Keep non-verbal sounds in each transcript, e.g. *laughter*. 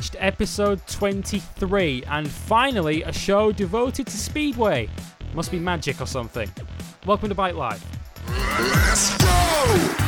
reached episode 23, and finally a show devoted to Speedway. Must be magic or something. Welcome to Bike Live. Let's go!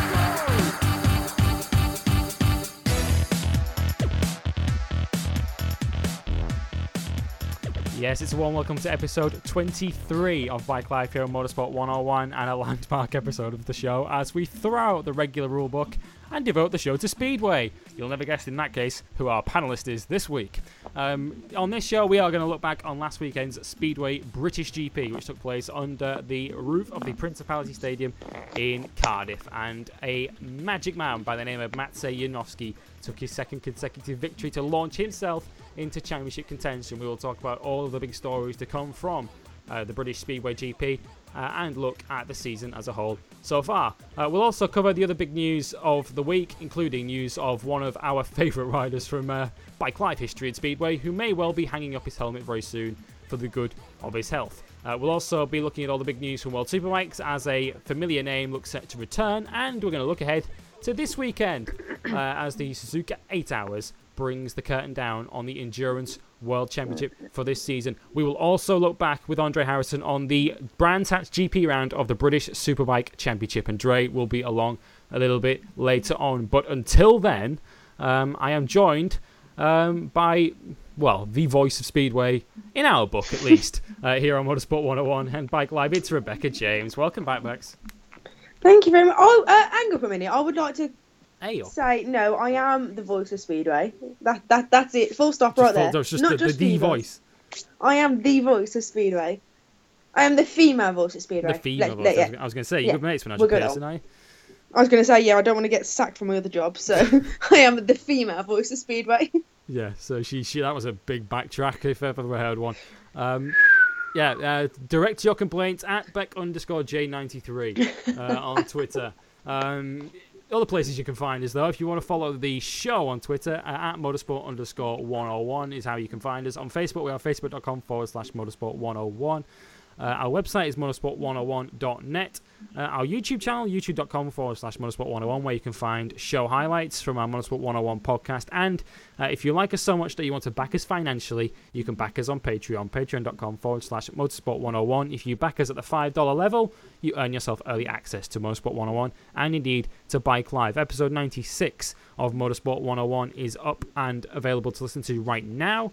Yes, it's a warm welcome to episode 23 of Bike Life here on Motorsport 101 and a *laughs* landmark episode of the show as we throw out the regular rulebook and devote the show to Speedway. You'll never guess in that case who our panelist is this week. Um, on this show, we are going to look back on last weekend's Speedway British GP, which took place under the roof of the Principality Stadium in Cardiff. And a magic man by the name of Maciej Janowski took his second consecutive victory to launch himself into championship contention. We will talk about all of the big stories to come from uh, the British Speedway GP uh, and look at the season as a whole so far. Uh, we'll also cover the other big news of the week, including news of one of our *laughs* favourite riders from uh, bike life history at Speedway who may well be hanging up his helmet very soon for the good of his health. Uh, we'll also be looking at all the big news from World Superbikes as a familiar name looks set to return, and we're going to look ahead to this weekend *coughs* uh, as the Suzuka 8 Hours brings the curtain down on the Endurance World Championship for this season. We will also look back with Andre Harrison on the Brands Hatch GP round of the British Superbike Championship, and Dre will be along a little bit later on. But until then, um, I am joined um, by, well, the voice of Speedway, in our book at least, *laughs* uh, here on Motorsport 101 and Bike Live. It's Rebecca James. Welcome back, Bex. Thank you very much. Oh, uh, hang up a minute. I would like to Hey, say no. I am the voice of Speedway. That that that's it. Full stop right there. That's just Not the, just the, the voice. I am the voice of Speedway. I am the female voice of Speedway. The female Let- voice. let- I was- yeah. I was going to say, you're Yeah. good mates when I was We're a good person, on. I. I was going to say yeah. I don't want to get sacked from my other job, so *laughs* I am the female voice of Speedway. *laughs* Yeah, so she, she that was a big backtrack if I've ever heard one. Um, yeah, uh, direct your complaints at Beck underscore J93 uh, on Twitter. *laughs* Um, other places you can find us though, if you want to follow the show on Twitter, uh, at motorsport underscore 101 is how you can find us. On Facebook, we are facebook.com forward slash motorsport 101. Uh, our website is motorsport101.net. Uh, our YouTube channel, youtube.com forward slash motorsport101, where you can find show highlights from our Motorsport 101 podcast. And uh, if you like us so much that you want to back us financially, you can back us on Patreon, patreon.com forward slash motorsport101. If you back us at the $5 level, you earn yourself early access to Motorsport 101 and indeed to Bike Live. Episode 96 of Motorsport 101 is up and available to listen to right now.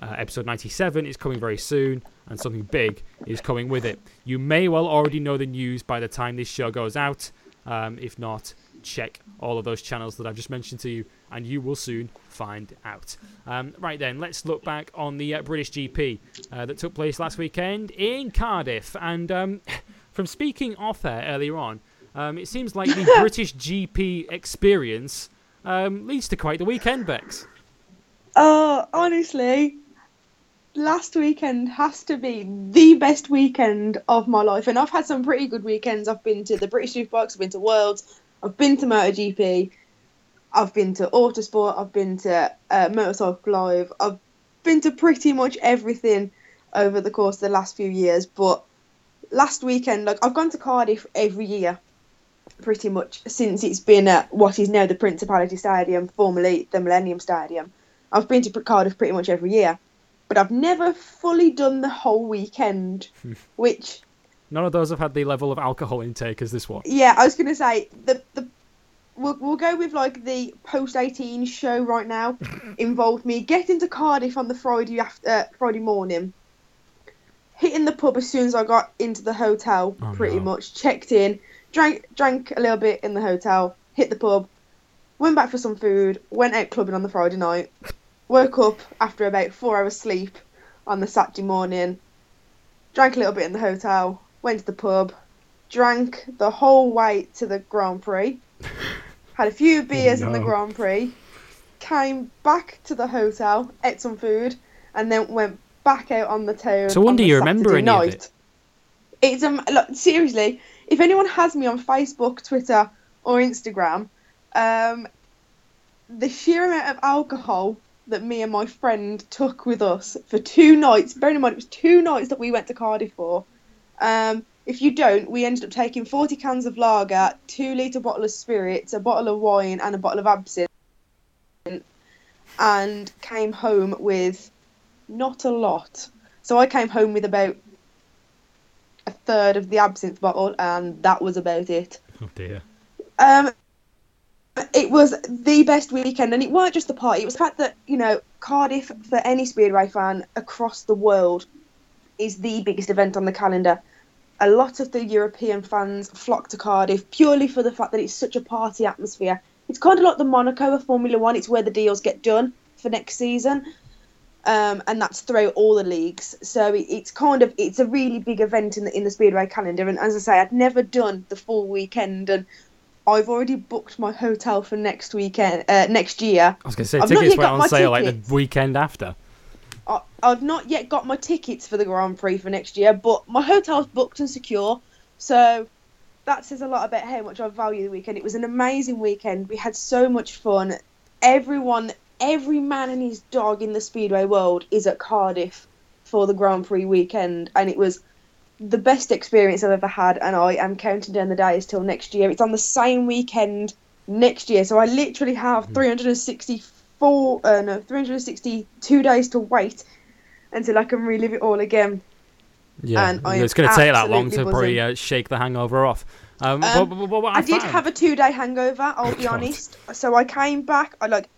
Uh, episode 97 is coming very soon, and something big is coming with it. You may well already know the news by the time this show goes out. Um, if not, check all of those channels that I've just mentioned to you, and you will soon find out. Um, right then, let's look back on the uh, British GP uh, that took place last weekend in Cardiff. And um, *laughs* from speaking off air earlier on, um, it seems like the *laughs* British GP experience um, leads to quite the weekend, Bex. Oh, honestly, last weekend has to be the best weekend of my life, and I've had some pretty good weekends. I've been to the British Superbikes, I've been to Worlds, I've been to MotoGP, I've been to Autosport, I've been to uh, Motorcycle Live, I've been to pretty much everything over the course of the last few years. But last weekend, like I've gone to Cardiff every year, pretty much since it's been at what is now the Principality Stadium, formerly the Millennium Stadium. I've been to Cardiff pretty much every year, but I've never fully done the whole weekend. *laughs* which, None of those have had the level of alcohol intake as this one. yeah, I was gonna say the the we'll, we'll go with like the post eighteen show right now. *laughs* involved me getting to Cardiff on the Friday after uh, Friday morning, hitting the pub as soon as I got into the hotel. Oh, pretty no. much checked in, drank drank a little bit in the hotel, hit the pub, went back for some food, went out clubbing on the Friday night, woke up after about four hours sleep on the Saturday morning, drank a little bit in the hotel, went to the pub, drank the whole way to the Grand Prix, *laughs* had a few beers in the. Grand Prix, came back to the hotel, ate some food, and then went back out on the town. So wonder on the you remember Saturday any of night. It's um look, seriously. If anyone has me on Facebook, Twitter, or Instagram, um, the sheer amount of alcohol that me and my friend took with us for two nights. Bearing in mind, it was two nights that we went to Cardiff for. Um, if you don't, we ended up taking 40 cans of lager, two litre bottle of spirits, a bottle of wine, and a bottle of absinthe. and came home with not a lot. So I came home with about a third of the absinthe bottle, and that was about it. Oh dear. Um, it was the best weekend, and it weren't just the party. It was the fact that you know Cardiff, for any speedway fan across the world, is the biggest event on the calendar. A lot of the European fans flock to Cardiff purely for the fact that it's such a party atmosphere. It's kind of like the Monaco of Formula One. It's where the deals get done for next season, um, and that's throughout all the leagues. So it, it's kind of it's a really big event in the in the speedway calendar. And as I say, I'd never done the full weekend, and I've already booked my hotel for next weekend, uh, next year. I was going to say I've tickets went on sale like the weekend after. I, I've not yet got my tickets for the Grand Prix for next year, but my hotel's booked and secure. So that says a lot about how much I value the weekend. It was an amazing weekend. We had so much fun. Everyone, every man and his dog in the speedway world is at Cardiff for the Grand Prix weekend, and it was the best experience I've ever had. And I am counting down the days till next year. It's on the same weekend next year, so I literally have mm. 364, uh, no, 362 days to wait until I can relive it all again. Yeah, And I it's going to take that long to probably uh, shake the hangover off. Um, Um, but, but- but what I did found- have a two day hangover, I'll be *laughs* God. honest. So I came back, I like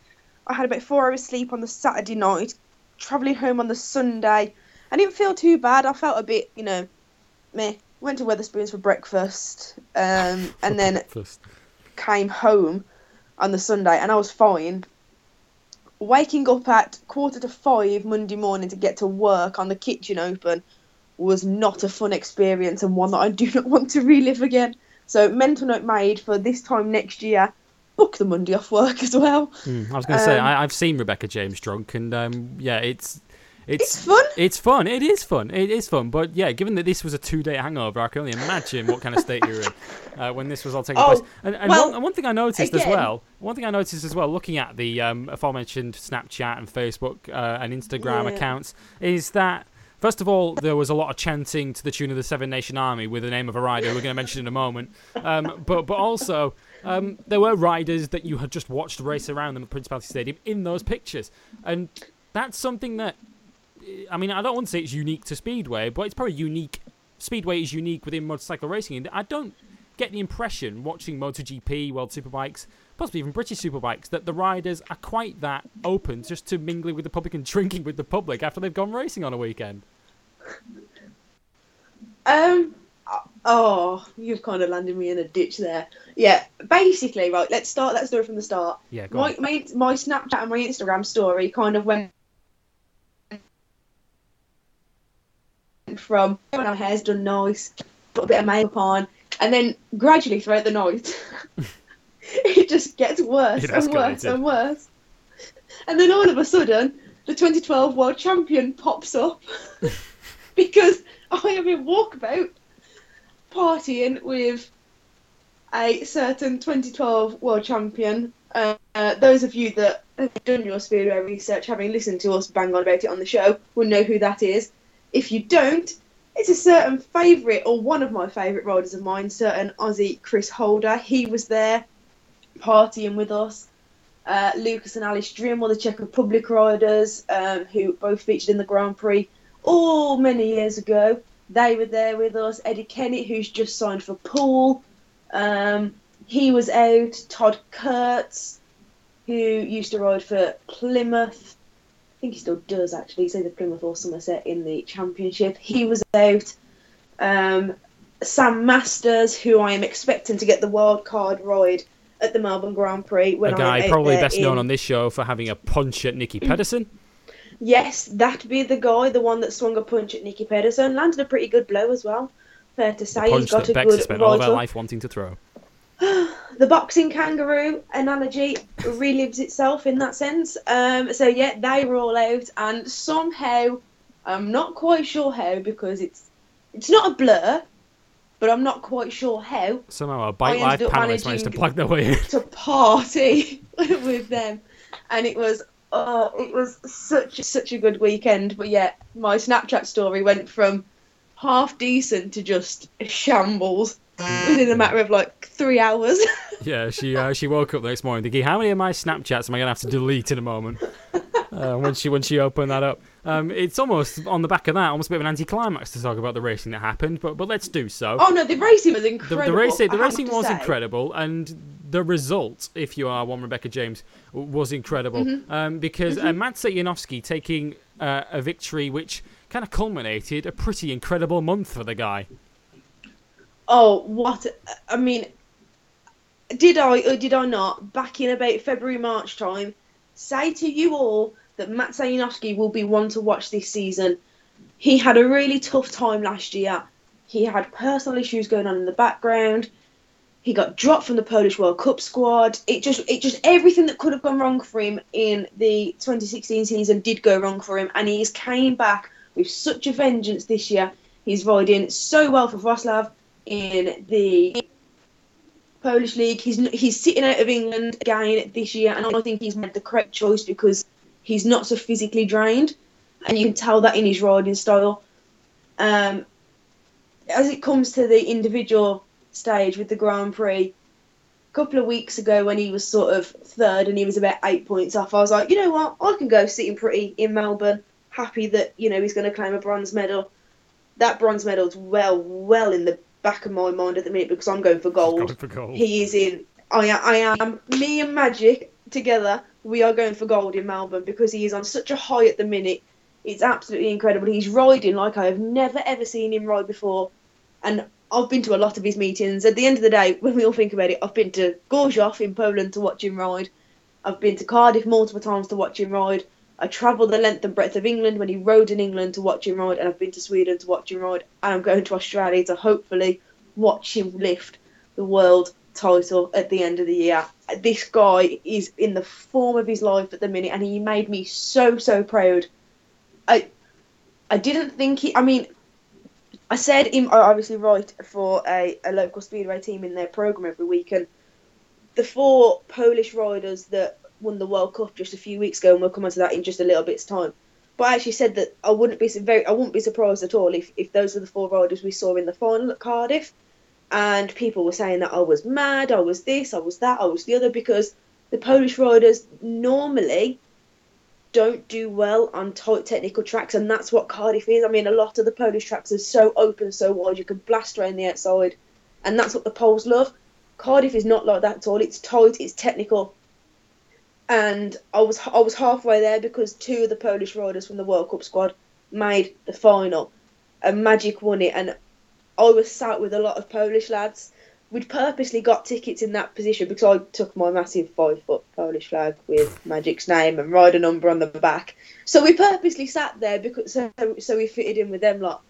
I had about four hours sleep on the Saturday night, travelling home on the Sunday. I didn't feel too bad. I felt a bit, you know, meh. Went to Wetherspoons for breakfast, um, *laughs* and then First. came home on the Sunday, and I was fine. Waking up at quarter to five Monday morning to get to work on the kitchen open was not a fun experience and one that I do *laughs* not want to relive again. So, mental note made for this time next year. Book the Monday off work *laughs* as well. Hmm, I was going to say Um, I, I've seen Rebecca James drunk, and um, yeah, it's it's It's fun. It's fun. It is fun. It is fun. But yeah, given that this was a two-day hangover, I can only imagine what kind of state you were in uh, when this was all taking Oh, place. And, and well, one, and one thing I noticed as well, one thing I noticed as well, looking at the um, aforementioned Snapchat and Facebook uh, and Instagram Yeah. accounts, is that. First of all, there was a lot of chanting to the tune of the Seven Nation Army with the name of a rider we're going to mention in a moment. Um, but but also, um, there were riders that you had just watched race around them at Principality Stadium in those pictures, and that's something that I mean, I don't want to say it's unique to Speedway, but it's probably unique. Speedway is unique within motorcycle racing. And I don't get the impression watching MotoGP, World Superbikes, possibly even British Superbikes, that the riders are quite that open just to mingling with the public and *laughs* drinking with the public after they've gone racing on a weekend. Um. Oh, you've kind of landed me in a ditch there. Yeah. Basically, right. Let's start. Let's do from the start. Yeah, go my, on. my my Snapchat and my Instagram story kind of went from when our hair's done nice, put a bit of makeup on, and then gradually throughout the night, *laughs* *laughs* it just gets worse and worse and worse. And then all of a sudden, the 2012 world champion pops up *laughs* because I am in walkabout partying with a certain 2012 world champion. Uh, uh, those of you that have done your Speedway research, having listened to us bang on about it on the show, will know who that is. If you don't, it's a certain favourite, or one of my favourite riders of mine, certain Aussie Chris Holder. He was there partying with us. Uh, Lucas and Alice Dryml, the Czech Republic riders, um, who both featured in the Grand Prix all many years ago. They were there with us. Eddie Kennett, who's just signed for Poole, um, he was out. Todd Kurtz, who used to ride for Plymouth, think he still does actually. He's either Plymouth or Somerset in the championship. He was out. Um, Sam Masters, who I am expecting to get the wild card ride at the Melbourne Grand Prix. When a guy probably best known on this show for having a punch at Nicki Pedersen. Yes, that'd be the guy, the one that swung a punch at Nicki Pedersen. Landed a pretty good blow as well. Fair to say, he's got that a Bex has good spent all of her life wanting to throw. *gasps* The boxing kangaroo analogy relives itself in that sense. Um, so yeah, they were all out, and somehow, I'm not quite sure how because it's it's not a blur, but I'm not quite sure how Somehow our Bike Life ended panelists managed to plug their way in. to party *laughs* with them, and it was oh, it was such such a good weekend. But yeah, my Snapchat story went from half decent to just shambles within a matter of like three hours. *laughs* Yeah, she uh, she woke up the next morning thinking, "How many of my Snapchats am I gonna have to delete in a moment?" Uh, when she when she opened that up, um, it's almost on the back of that, almost a bit of an anticlimax to talk about the racing that happened. But but let's do so. Oh no, the racing was the, incredible. the racing the I have racing was say. incredible, and the result, if you are one Rebecca James, was incredible Mm-hmm. um, because uh, Maciej Janowski taking uh, a victory which kind of culminated a pretty incredible month for the guy. Oh, what? I mean, did I or did I not, back in about February, March time, say to you all that Matt will be one to watch this season? He had a really tough time last year. He had personal issues going on in the background. He got dropped from the Polish World Cup squad. It just, it just everything that could have gone wrong for him in the 2016 season did go wrong for him, and he's came back with such a vengeance this year. He's riding so well for Wrocław in the Polish league. He's he's sitting out of England again this year, and I think he's made the correct choice because he's not so physically drained, and you can tell that in his riding style. Um, as it comes to the individual stage with the Grand Prix, a couple of weeks ago when he was sort of third and he was about eight points off, I was like, you know what, I can go sitting pretty in Melbourne, happy that you know he's going to claim a bronze medal. That bronze medal's well, well in the back of my mind at the minute because I'm going for gold. Going for gold. He is in. I am, I am. Me and Magic together. We are going for gold in Melbourne because he is on such a high at the minute. It's absolutely incredible. He's riding like I have never ever seen him ride before, and I've been to a lot of his meetings. At the end of the day, when we all think about it, I've been to Gorzów in Poland to watch him ride. I've been to Cardiff multiple times to watch him ride. I travelled the length and breadth of England when he rode in England to watch him ride, and I've been to Sweden to watch him ride, and I'm going to Australia to hopefully watch him lift the world title at the end of the year. This guy is in the form of his life at the minute, and he made me so so proud. I I didn't think he. I mean, I said him. I obviously write for a, a local speedway team in their program every week, and the four Polish riders that won the World Cup just a few weeks ago, and we'll come on to that in just a little bit's time. But I actually said that I wouldn't be very, I wouldn't be surprised at all if, if those were the four riders we saw in the final at Cardiff, and people were saying that I was mad, I was this, I was that, I was the other, because the Polish riders normally don't do well on tight technical tracks, and that's what Cardiff is. I mean, a lot of the Polish tracks are so open, so wide, you can blast around the outside, and that's what the Poles love. Cardiff is not like that at all. It's tight, it's technical, and I was I was halfway there because two of the Polish riders from the World Cup squad made the final, and Magic won it, and I was sat with a lot of Polish lads. We'd purposely got tickets in that position because I took my massive five foot Polish flag with Magic's name and rider number on the back. So we purposely sat there because so, so we fitted in with them lot.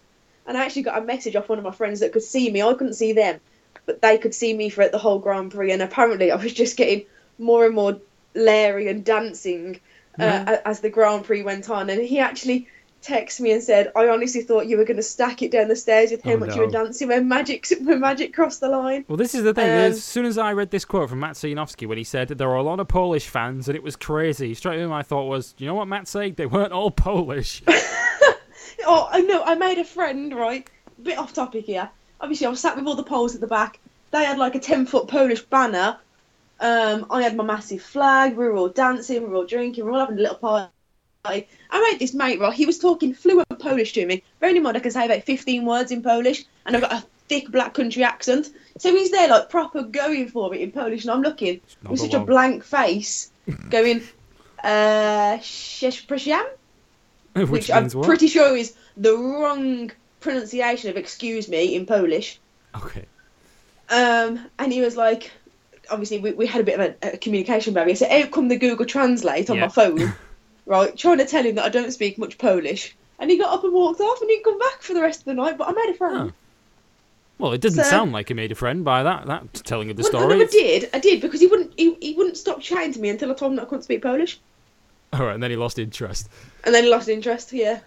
And I actually got a message off one of my friends that could see me. I couldn't see them, but they could see me throughout the whole Grand Prix. And apparently, I was just getting more and more leery and dancing uh, Yeah. as the Grand Prix went on. And he actually texted me and said, "I honestly thought you were going to stack it down the stairs with how Oh, much you were dancing when Magic *laughs* when Magic crossed the line." Well, this is the thing. Um, as soon as I read this quote from Matt Janowski when he said there are a lot of Polish fans and it was crazy, straight away my thought was, you know what Matt said? They weren't all Polish. *laughs* Oh, no. I made a friend, right? Bit off topic here. Obviously, I was sat with all the Poles at the back. They had like a 10 foot Polish banner. Um, I had my massive flag. We were all dancing, we were all drinking, we were all having a little party. I made this mate, right? He was talking fluent Polish to me. Bearing in mind, I can say about 15 words in Polish, and I've got a thick black country accent. So he's there, like, proper going for it in Polish, and I'm looking with such a blank face, *laughs* going, uh? *laughs* Which, which I'm what? pretty sure is the wrong pronunciation of "excuse me" in Polish. Okay. Um, and he was like, obviously we, we had a bit of a, a communication barrier. So out come the Google Translate on Yeah. my phone, *laughs* right, trying to tell him that I don't speak much Polish. And he got up and walked off, and he didn't come back for the rest of the night. But I made a friend. Oh. Well, it didn't So- sound like he made a friend by that that telling of the Well, story. no, I did, I did, because he wouldn't, he, he wouldn't stop chatting to me until I told him that I couldn't speak Polish, All right, and then he lost interest. and then he lost interest. Yeah,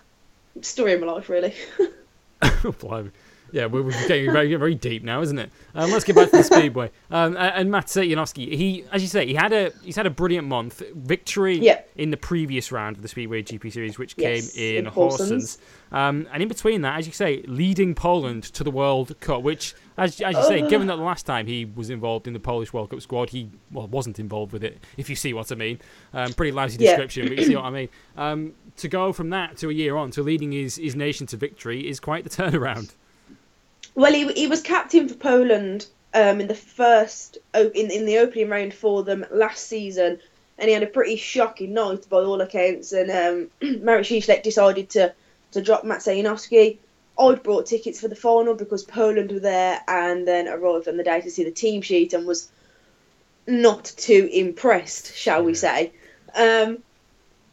story of my life, really. *laughs* *laughs* Blimey. Yeah, we're, we're getting very, very deep now, isn't it? Um, let's get back to the *laughs* speedway. Um, and Matt Janowski, he, as you say, he had a he's had a brilliant month. Victory Yeah. in the previous round of the Speedway GP Series, which Yes, came in in Horsens. Um, and in between that, as you say, leading Poland to the World Cup, which, as, as you say, given that the last time he was involved in the Polish World Cup squad, he well wasn't involved with it. If you see what I mean, um, pretty lousy Yeah. description, but you see what I mean. Um, to go from that to a year on to leading his, his nation to victory is quite the *laughs* turnaround. Well, he, he was captain for Poland um, in the first in in the opening round for them last season, and he had a pretty shocking night by all accounts. And um, *clears throat* Marek Zizek decided to to drop Maciej Janowski. I'd brought tickets for the final because Poland were there, and then arrived on the day to see the team sheet and was not too impressed, shall we say? Um,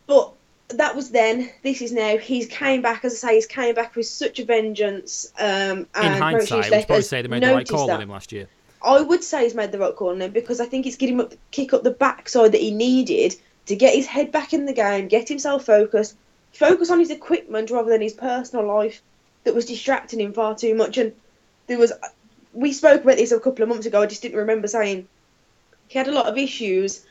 but that was then. This is now. He's came back, as I say, he's came back with such a vengeance. Um, In hindsight, we'd probably say they made the right call that. on him last year. I would say he's made the right call on him because I think it's getting him up, kick up the backside that he needed to get his head back in the game, get himself focused, focus on his equipment rather than his personal life that was distracting him far too much. And there was, we spoke about this a couple of months ago. I just didn't remember saying he had a lot of issues,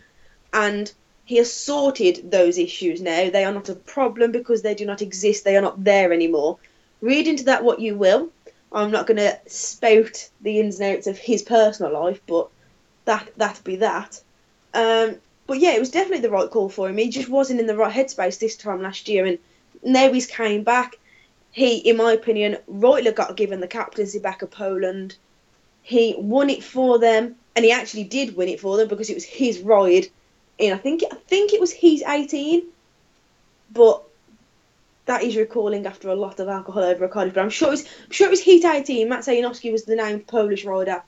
and he has sorted those issues now. They are not a problem because they do not exist. They are not there anymore. Read into that what you will. I'm not going to spout the ins and outs of his personal life, but that that be that. Um, but yeah, it was definitely the right call for him. He just wasn't in the right headspace this time last year, and now he's came back. He, in my opinion, rightly got given the captaincy back of Poland. He won it for them, and he actually did win it for them because it was his ride. In I think I think it was his 18, but that is recalling after a lot of alcohol over a Cardiff. But I'm sure it was I'm sure it was Heat 18. Matt Janowski was the named Polish rider,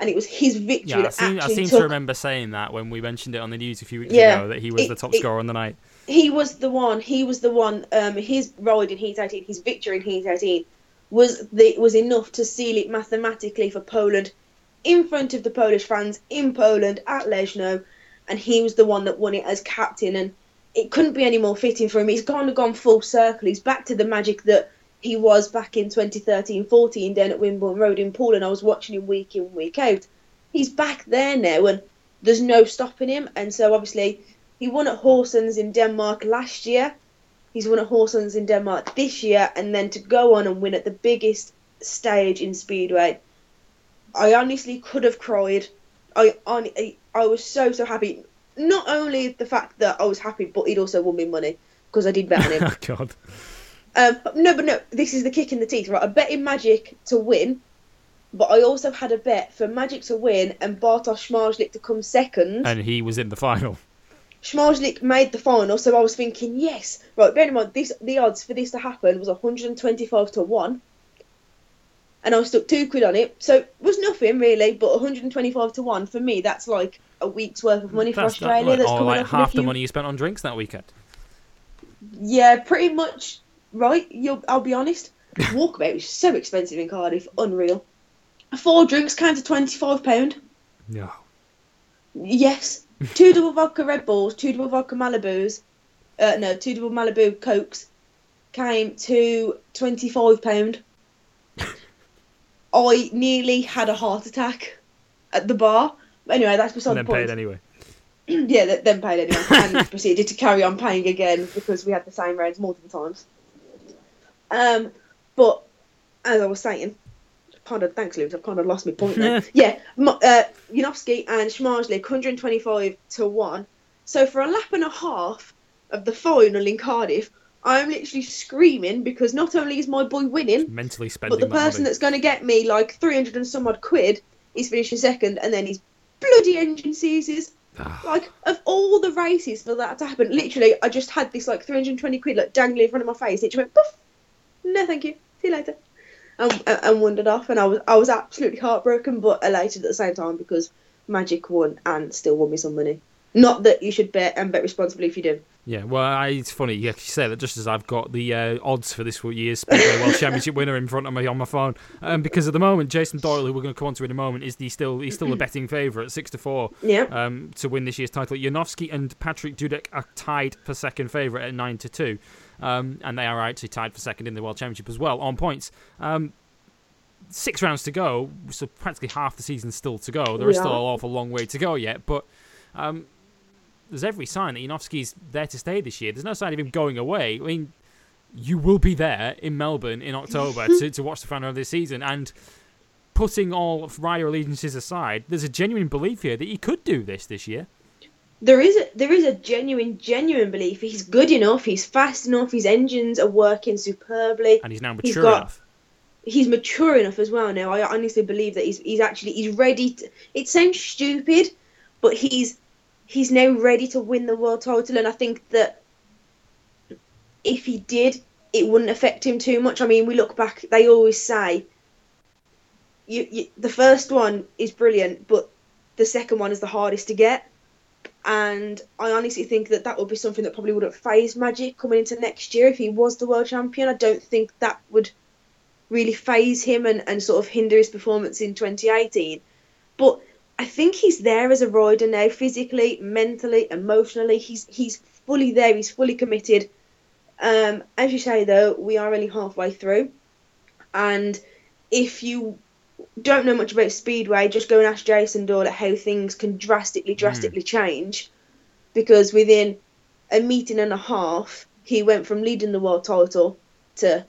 and it was his victory Yeah, I that seem, I seem took to remember saying that when we mentioned it on the news a few weeks Yeah, ago that he was it- the top it- scorer on the night. he was the one. He was the one. Um, his ride in Heat 18, his victory in Heat 18, was the was enough to seal it mathematically for Poland, in front of the Polish fans in Poland at Leszno, and he was the one that won it as captain. And it couldn't be any more fitting for him. He's kind of gone full circle. He's back to the magic that he was back in 2013-14 down at Wimbledon Road in Poole, and I was watching him week in week out. He's back there now, and there's no stopping him. And so obviously he won at Horsens in Denmark last year. He's won at Horsens in Denmark this year, and then to go on and win at the biggest stage in Speedway, I honestly could have cried. I on I was so so happy. Not only the fact that I was happy, but he'd also won me money because I did bet on him. *laughs* oh, God. Um, but no, but no, this is the kick in the teeth, right? I bet in Magic to win, but I also had a bet for Magic to win and Bartosz Zmarzlik to come second. And he was in the final. Zmarzlik made the final, so I was thinking, yes, right. Bear in mind, this the odds for this to happen was 125 to one, and I stuck two quid on it, so it was nothing really. But 125 to one for me, that's like a week's worth of money for That's Australia. that's or coming like up in a half the money you spent on drinks that weekend. Yeah, pretty much. Right, You'll, I'll be honest. *laughs* Walkabout is so expensive in Cardiff, unreal. Four drinks came to twenty five pound. No. Yes, two double vodka Red Bulls, two double vodka Malibus, uh, no, two double Malibu Cokes came to twenty five pound. I nearly had a heart attack at the bar. Anyway, that's beside And the point. paid anyway. *clears throat* yeah, th- then paid anyway, and *laughs* proceeded to carry on paying again because we had the same rounds multiple times. Um, but as I was saying, kind of thanks, Luke. I've kind of lost my point there. *laughs* yeah, uh, and Zmarzlik, 125 to one. So for a lap and a half of the final in Cardiff, I'm literally screaming because not only is my boy winning, Mentally spending but the that person money. that's going to get me like 300 and some odd quid is finishing second, and then his bloody engine seizes. Ah. like, of all the races for that to happen, literally, I just had this like 320 quid like dangling in front of my face. It just went poof. No, thank you. See you later. And, and, and wandered off, and I was I was absolutely heartbroken, but elated at the same time because Magic won and still won me some money. Not that you should bet and bet responsibly if you do. Yeah, well, I, it's funny. Yeah, You say that just as I've got the uh, odds for this year's Speedway World *laughs* Championship winner in front of me on my phone, um, because at the moment Jason Doyle, who we're going to come on to in a moment, is the still he's still a *clears throat* betting favourite, six to four, Yeah. um, to win this year's title. Janowski and Patryk Dudek are tied for second favourite at nine to two, um, and they are actually tied for second in the World Championship as well on points. Um, six rounds to go, so practically half the season still to go. There is still Yeah. an awful long way to go yet, but um, there's every sign that Janowski's there to stay this year. There's no sign of him going away. I mean, you will be there in Melbourne in October *laughs* to, to watch the final of this season, and putting all rider allegiances aside, there's a genuine belief here that he could do this this year. there is a there is a genuine genuine belief he's good enough he's fast enough his engines are working superbly And he's now He's mature got- enough. he's mature enough as well now i honestly believe that he's he's actually he's ready to it sounds stupid but he's he's now ready to win the world title and i think that if he did it wouldn't affect him too much i mean we look back they always say you, you the first one is brilliant but the second one is the hardest to get and I honestly think that that would be something that probably wouldn't phase Magic coming into next year if he was the world champion. I don't think that would really phase him and, and sort of hinder his performance in 2018. But I think he's there as a rider now, physically, mentally, emotionally. He's he's fully there. He's fully committed. Um, as you say, though, we are only halfway through, and if you don't know much about speedway, just go and ask Jason Doyle how things can drastically, drastically change. Because within a meeting and a half, he went from leading the world title to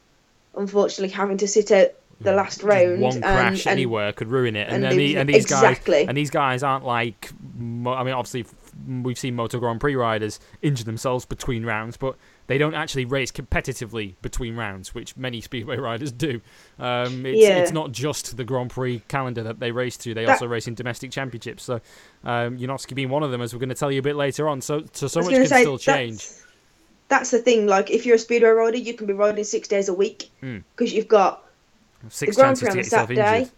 unfortunately having to sit out the last round. One and- crash and- anywhere could ruin it, and, and and, the, and these Exactly. guys and these guys aren't like. I mean, obviously, we've seen Moto Grand Prix riders injure themselves between rounds, but they don't actually race competitively between rounds, which many *laughs* speedway riders do. Um, it's, Yeah. it's not just the Grand Prix calendar that they race to; they That- also race in domestic championships. So, um, Janowski being one of them, as we're going to tell you a bit later on. So, so so much can say, still change. That's, that's the thing. Like, if you're a speedway rider, you can be riding six days a week Mm. because you've got Six the Grand Prix on Saturday. injured.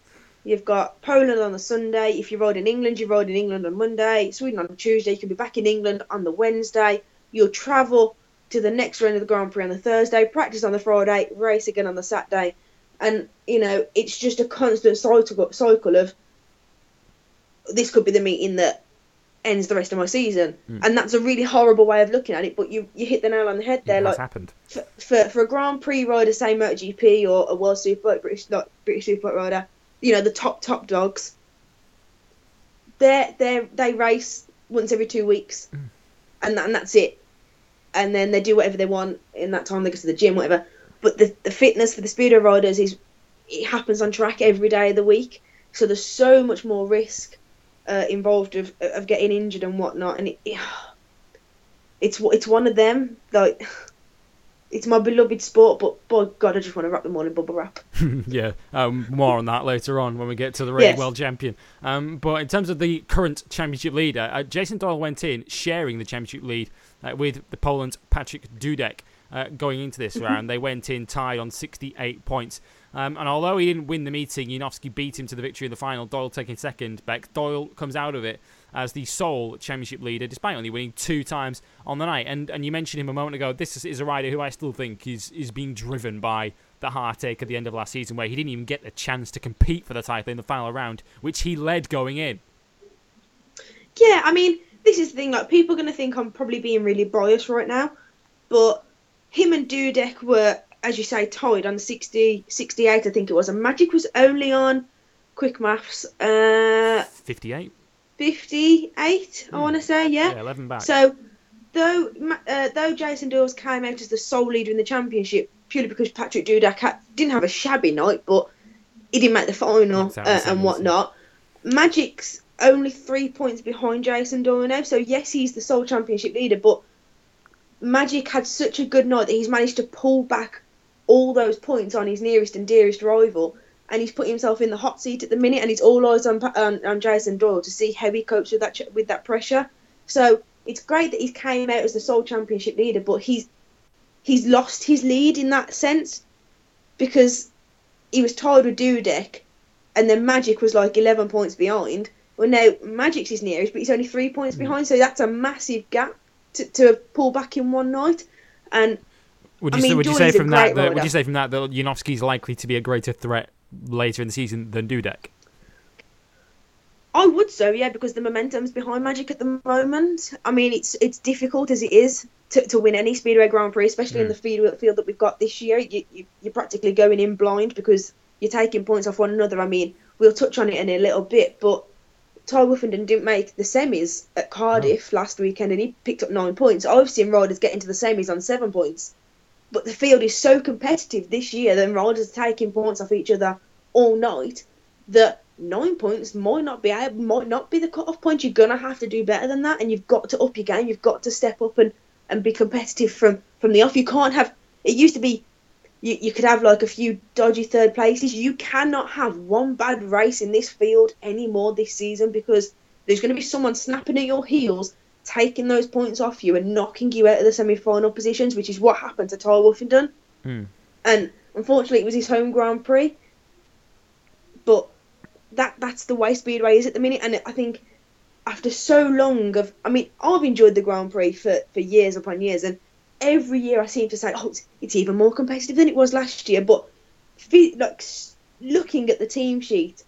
You've got Poland on the Sunday. If you ride in England, you ride in England on Monday. Sweden on the Tuesday. You can be back in England on the Wednesday. You'll travel to the next round of the Grand Prix on the Thursday, practice on the Friday, race again on the Saturday. And, you know, it's just a constant cycle, cycle of this could be the meeting that ends the rest of my season. Hmm. And that's a really horrible way of looking at it, but you, you hit the nail on the head there. Has like, happened. for, for, for a Grand Prix rider, say MotoGP or a World Superbike, British not British Superbike rider, you know the top top dogs. They they they race once every two weeks, and that, and that's it. And then they do whatever they want in that time. They go to the gym, whatever. But the the fitness for the speedo riders is it happens on track every day of the week. So there's so much more risk uh, involved of of getting injured and whatnot. And it, it's it's one of them like *sighs* it's my beloved sport, but by God, I just want to wrap them all in bubble wrap. *laughs* yeah, um, more on that later on when we get to the reigning Yes. world champion. Um, but in terms of the current championship leader, uh, Jason Doyle went in sharing the championship lead uh, with the Poland's Patryk Dudek. Uh, going into this round, they went in tied on 68 points. Um, and although he didn't win the meeting, Janowski beat him to the victory in the final. Doyle taking second. Beck Doyle comes out of it as the sole championship leader, despite only winning two times on the night. And and you mentioned him a moment ago. This is, is a rider who I still think is is being driven by the heartache at the end of last season, where he didn't even get the chance to compete for the title in the final round, which he led going in. Yeah, I mean, this is the thing. Like, people are going to think I'm probably being really biased right now, but him and Dudek were, as you say, tied on 60, 68, I think it was. And Magic was only on quick maths, uh, 58, 58, I want to say, yeah. yeah, 11 back. So, though uh, though Jason Dawes came out as the sole leader in the championship purely because Patryk Dudek had, didn't have a shabby night, but he didn't make the final how uh, and whatnot. Magic's only three points behind Jason Doyle now, so yes, he's the sole championship leader, but Magic had such a good night that he's managed to pull back all those points on his nearest and dearest rival, and he's put himself in the hot seat at the minute, and it's all eyes on on, on Jason Doyle to see how he copes with that with that pressure. So it's great that he came out as the sole championship leader, but he's he's lost his lead in that sense because he was tied with Dudek, and then Magic was like eleven points behind. Well, now Magic's his nearest, but he's only three points hmm. behind, so that's a massive gap to, to pull back in one night. And would I you, say, would you say from that, that would you say from that that Janowski's likely to be a greater threat later in the season than Dudek? I would so, yeah, because the momentum's behind Magic at the moment. I mean, it's it's difficult as it is to, to win any Speedway Grand Prix, especially in Mm. the field, field that we've got this year. You, you, you're practically going in blind because you're taking points off one another. I mean, we'll touch on it in a little bit, but Tai Woffinden didn't make the semis at Cardiff last weekend and he picked up nine points. I've seen riders get into the semis on seven points. But the field is so competitive this year that riders are taking points off each other all night that nine points might not be might not be the cut off point. You're gonna have to do better than that and you've got to up your game, you've got to step up and, and be competitive from, from the off. You can't have it used to be you, you could have like a few dodgy third places. You cannot have one bad race in this field anymore this season because there's going to be someone snapping at your heels, taking those points off you and knocking you out of the semi-final positions, which is what happened to Tai Woffinden. Hmm. And unfortunately, it was his home Grand Prix. But that that's the way Speedway is at the minute, and I think after so long of, I mean, I've enjoyed the Grand Prix for, for years upon years, and every year I seem to say, oh, it's, it's even more competitive than it was last year. But like looking at the team sheet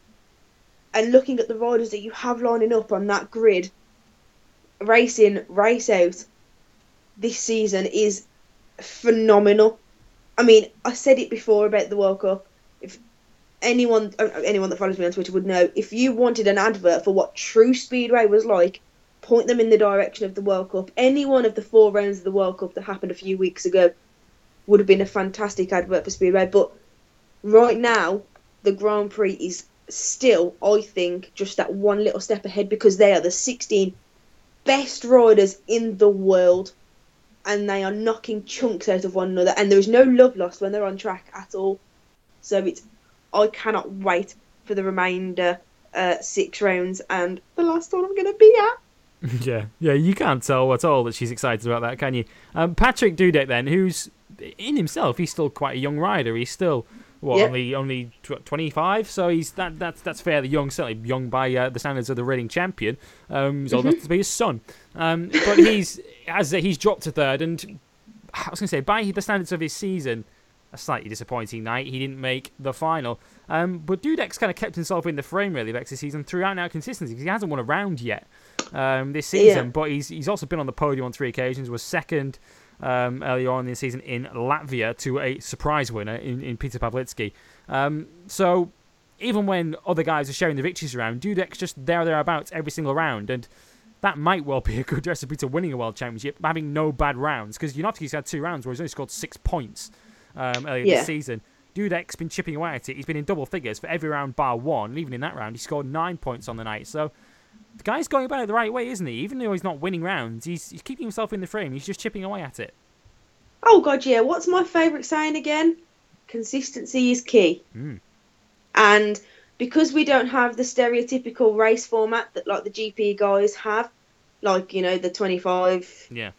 and looking at the riders that you have lining up on that grid, racing race out this season is phenomenal. I mean, I said it before about the World Cup. If anyone uh, anyone that follows me on Twitter would know, if you wanted an advert for what true speedway was like, point them in the direction of the World Cup. Any one of the four rounds of the World Cup that happened a few weeks ago would have been a fantastic advert for Speedway. But right now, the Grand Prix is still, I think, just that one little step ahead because they are the 16 best riders in the world and they are knocking chunks out of one another. And there is no love lost when they're on track at all. So it's, I cannot wait for the remainder uh, six rounds and the last one I'm going to be at. *laughs* yeah, yeah, you can't tell at all that she's excited about that, can you? Um, Patryk Dudek, then, who's in himself, he's still quite a young rider. He's still what Yeah. only only twenty five, so he's that that's that's fairly young, certainly young by uh, the standards of the reigning champion. Um, he's old enough to be his son, um, but he's as he's dropped to third, and I was going to say by the standards of his season, a slightly disappointing night. He didn't make the final. Um, but Dudek's kind of kept himself in the frame really next season throughout now consistency because he hasn't won a round yet um, this season. Yeah. But he's he's also been on the podium on three occasions. Was second um, earlier on in the season in Latvia to a surprise winner in, in Peter Pawlicki. Um, so even when other guys are sharing the victories around, Dudek's just there thereabouts every single round, and that might well be a good recipe to winning a world championship, having no bad rounds. Because Janowski's had two rounds where he's only scored six points um, earlier Yeah. this season. Dudek's been chipping away at it. He's been in double figures for every round bar one, and even in that round, he scored nine points on the night. So the guy's going about it the right way, isn't he? Even though he's not winning rounds, he's, he's keeping himself in the frame. He's just chipping away at it. Oh god, yeah. What's my favourite saying again? Consistency is key. Mm. And because we don't have the stereotypical race format that like the GP guys have, like you know the 25, Yeah.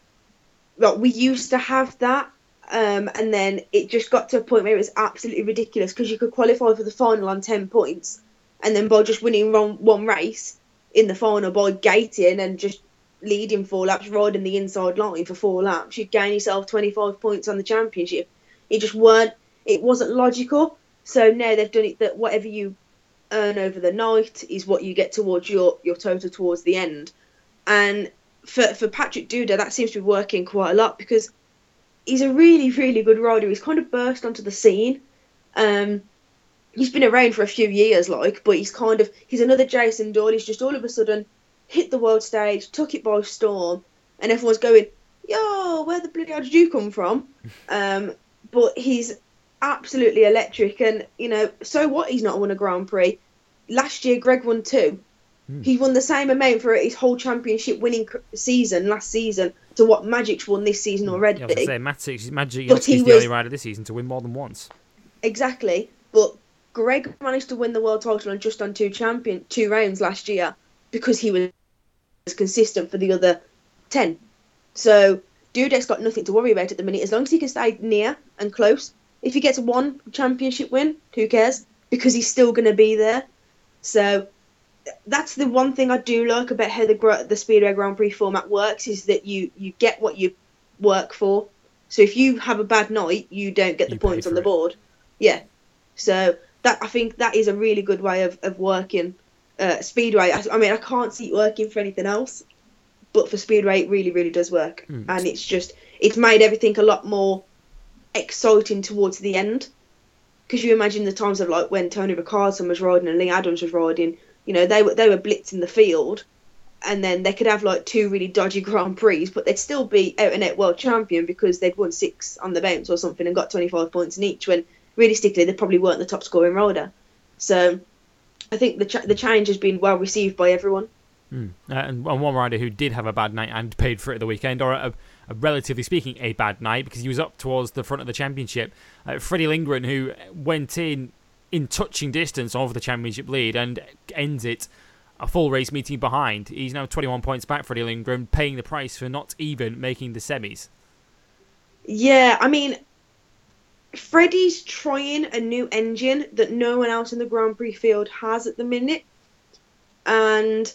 like we used to have that, um, and then it just got to a point where it was absolutely ridiculous because you could qualify for the final on 10 points, and then by just winning one, one race in the final by gating and just leading four laps, riding the inside line for four laps, you'd gain yourself 25 points on the championship. It just weren't, it wasn't logical. So now they've done it that whatever you earn over the night is what you get towards your, your total towards the end. And for, for Patrick Duda, that seems to be working quite a lot because he's a really, really good rider. He's kind of burst onto the scene. Um, he's been around for a few years, like, but he's kind of he's another Jason Doyle. He's just all of a sudden hit the world stage, took it by storm, and everyone's going, "Yo, where the bloody hell did you come from?" *laughs* um, but he's absolutely electric, and you know, so what? He's not won a Grand Prix. Last year, Greg won two. Hmm. He won the same amount for his whole championship winning season last season to what Magic's won this season already. Yeah, I was say, Magic, Magic Janowski's the only rider this season to win more than once. Exactly, but Greg managed to win the world title on just on two champion two rounds last year because he was consistent for the other ten. So Dudek's got nothing to worry about at the minute as long as he can stay near and close. If he gets one championship win, who cares? Because he's still going to be there. So that's the one thing I do like about how the the Speedway Grand Prix format works is that you you get what you work for. So if you have a bad night, you don't get the You points on the it. board. Yeah. So that I think that is a really good way of, of working uh, Speedway. I, I mean, I can't see it working for anything else, but for Speedway, it really, really does work. Mm. And it's just it's made everything a lot more exciting towards the end. because you imagine the times of like when Tony Rickardsson was riding and Leigh Adams was riding, you know, they were they were blitzing the field, and then they could have like two really dodgy *laughs* Grand Prix, but they'd still be out and out world champion because they'd won six on the bounce or something and got 25 points in each. When realistically, they probably weren't the top scoring rider. So I think the ch- the change has been well received by everyone. Mm. Uh, and, and one rider who did have a bad night and paid for it the weekend, or a, a relatively speaking, a bad night because he was up towards the front of the championship. Uh, Freddie Lindgren, who went in in touching distance of the championship lead and ends it a full race meeting behind. He's now 21 points back, Freddie Lindgren, paying the price for not even making the semis. Yeah, I mean, Freddie's trying a new engine that no one else in the Grand Prix field has at the minute. And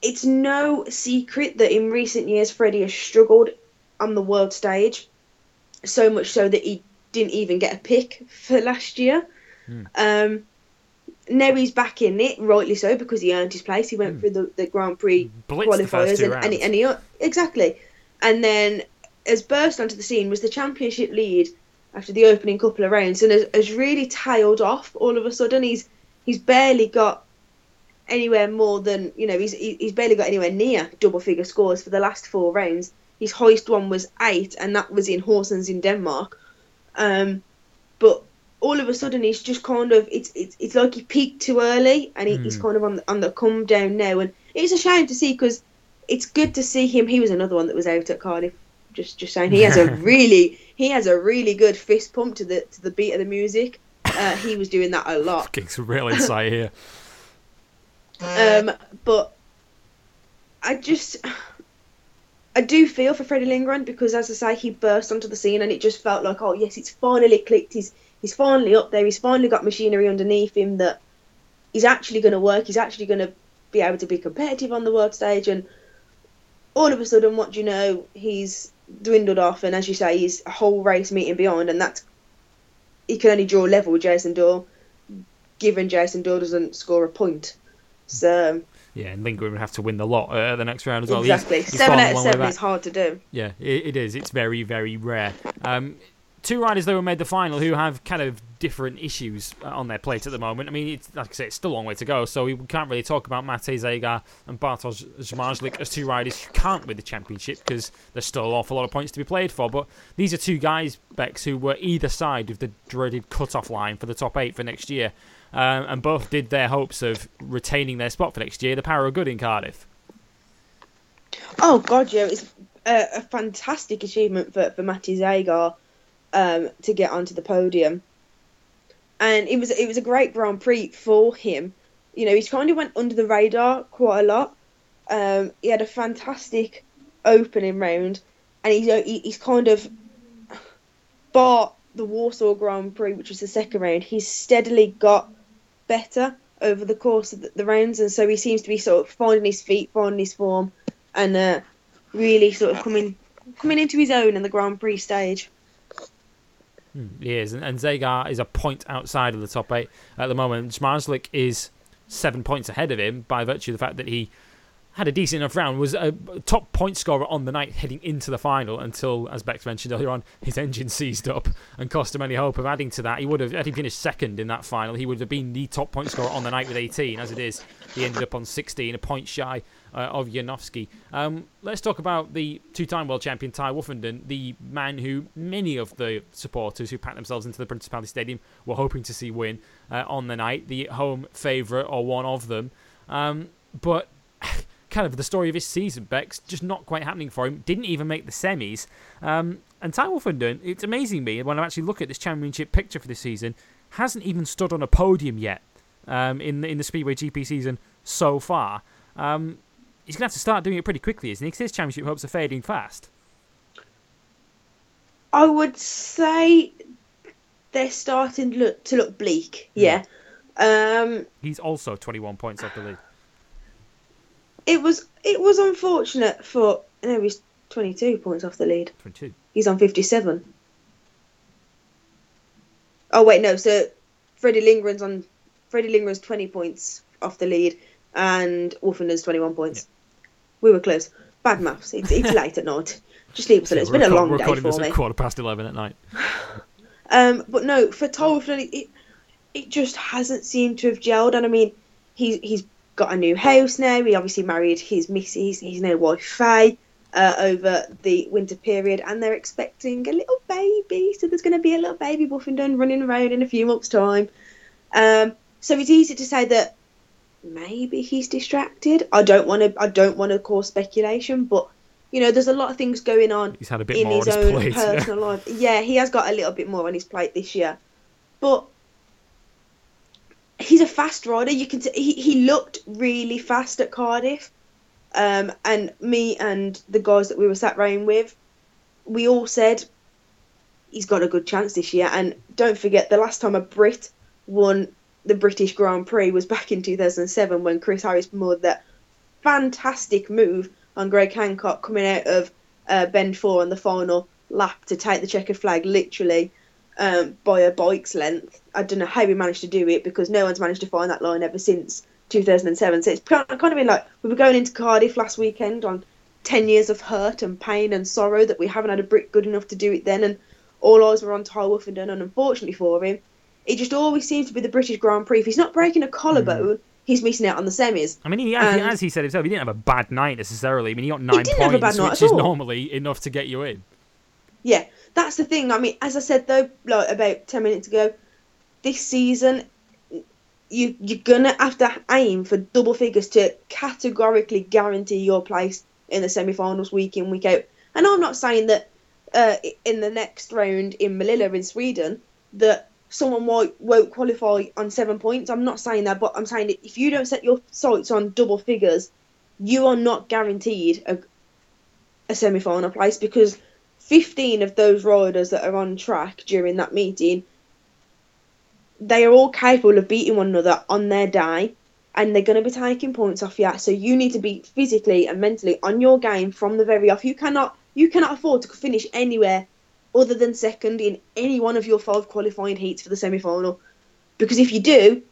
it's no secret that in recent years Freddie has struggled on the world stage, so much so that he didn't even get a pick for last year. Hmm. Um, now he's back in it, rightly so, because he earned his place. He went through the, the Grand Prix first qualifiers and, and, he, and he exactly, and then has burst onto the scene was the championship lead after the opening couple of rounds and has, has really tailed off all of a sudden. He's he's barely got anywhere more than you know he's he's barely got anywhere near double figure scores for the last four rounds. His highest one was eight, and that was in Horsens in Denmark. Um, but all of a sudden, he's just kind of it's it's, it's like he peaked too early, and he, he's Hmm. kind of on the, on the come down now. And it's a shame to see because it's good to see him. He was another one that was out at Cardiff. Just just saying, he has a *laughs* really he has a really good fist pump to the to the beat of the music. Uh, he was doing that a lot. *laughs* Getting some real insight here. Um, but I just I do feel for Freddie Lindgren because, as I say, he burst onto the scene and it just felt like, oh yes, it's finally clicked. He's he's finally up there. He's finally got machinery underneath him that he's actually going to work. He's actually going to be able to be competitive on the world stage. And all of a sudden, what do you know? He's dwindled off, and as you say, he's a whole race meeting beyond, and that's he can only draw level with Jason Doyle, given Jason Doyle doesn't score a point. So Yeah, and Lindgren would have to win the lot uh, the next round as well. Exactly, he's seven fallen out of seven is hard to do. Yeah, it, it is. It's very, very rare. Um, two riders though who made the final who have kind of different issues uh, on their plate at the moment. I mean, it's like I say, it's still a long way to go, so we can't really talk about Matej Zagar and Bartosz Zmarzlik as two riders who can't win the championship because there's still an awful lot of points to be played for. But these are two guys, Bex, who were either side of the dreaded cut-off line for the top eight for next year, um, and both did their hopes of retaining their spot for next year. The power of good in Cardiff. Oh God, yeah, it's a, a fantastic achievement for for Zagar um, to get onto the podium, and it was it was a great Grand Prix for him. You know, he's kind of went under the radar quite a lot. Um, he had a fantastic opening round, and he's he, he's kind of bar the Warsaw Grand Prix, which was the second round. He's steadily got better over the course of the, the rounds, and so he seems to be sort of finding his feet, finding his form, and uh, really sort of coming coming into his own in the Grand Prix stage. He is, and, and Zagar is a point outside of the top eight at the moment. Zmarzlik is seven points ahead of him by virtue of the fact that he had a decent enough round, was a top point scorer on the night heading into the final until, as Bex mentioned earlier on, his engine seized up and cost him any hope of adding to that. He would have, had he finished second in that final, he would have been the top point scorer on the night with 18. As it is, he ended up on 16, a point shy uh, of Janowski. Um, let's talk about the two-time world champion Tai Woffinden, the man who many of the supporters who packed themselves into the Principality Stadium were hoping to see win uh, on the night, the home favourite or one of them. Um, but kind of the story of his season, Bex, just not quite happening for him. Didn't even make the semis. Um, and Tai Woffinden, it's amazing me when I actually look at this championship picture for this season, hasn't even stood on a podium yet um, in the, in the Speedway GP season so far. Um, he's going to have to start doing it pretty quickly, isn't he? 'Cause his championship hopes are fading fast. I would say they're starting to look, to look bleak. Yeah. Um, He's also 21 points off the lead. It was it was unfortunate for no, he's twenty two points off the lead. 22. He's on fifty seven. Oh wait, no. So Freddie Lindgren's on Freddie Lindgren's twenty points off the lead, and Woffinden's twenty one points. We were close. Bad maths. It's, it's *laughs* late at night. Just leave us alone. It's been a long day recording for me. at quarter past 11 at night. *laughs* Um, but no, for Tolford, it it just hasn't seemed to have gelled. And I mean, he's he's got a new house now. He obviously married his missus, his new wife Faye, uh, over the winter period, and they're expecting a little baby. So there's going to be a little baby Woffinden running around in a few months' time. Um, so it's easy to say that maybe he's distracted. I don't want to. I don't want to cause speculation, but you know, there's a lot of things going on He's had a bit in more his on his own plate. yeah. personal life. Yeah, he has got a little bit more on his plate this year, but he's a fast rider. You can t- he he looked really fast at Cardiff, um, and me and the guys that we were sat round with, we all said he's got a good chance this year. And don't forget, the last time a Brit won the British Grand Prix was back in 2007 when Chris Harris made that fantastic move on Greg Hancock coming out of uh, Bend 4 on the final lap to take the checkered flag literally um, by a bike's length. I don't know how we managed to do it because no one's managed to find that line ever since 2007. So it's kind of been like we were going into Cardiff last weekend on 10 years of hurt and pain and sorrow that we haven't had a brick good enough to do it then, and all eyes were on Tai Woffinden, and unfortunately for him, it just always seems to be the British Grand Prix. If he's not breaking a collarbone, he's missing out on the semis. I mean, he, as, he- as he said himself, he didn't have a bad night necessarily. I mean, he got nine didn't have a points, bad night which is normally enough to get you in. Yeah, that's the thing. I mean, as I said though, like about ten minutes ago, this season, you you're gonna have to aim for double figures to categorically guarantee your place in the semi-finals week in week out. And I'm not saying that uh, in the next round in Målilla in Sweden that someone won't, won't qualify on seven points. I'm not saying that, but I'm saying that if you don't set your sights on double figures, you are not guaranteed a, a semi-final place because 15 of those riders that are on track during that meeting, they are all capable of beating one another on their day, and they're going to be taking points off you. So you need to be physically and mentally on your game from the very off. You cannot you cannot afford to finish anywhere other than second in any one of your five qualifying heats for the semi-final, because if you do,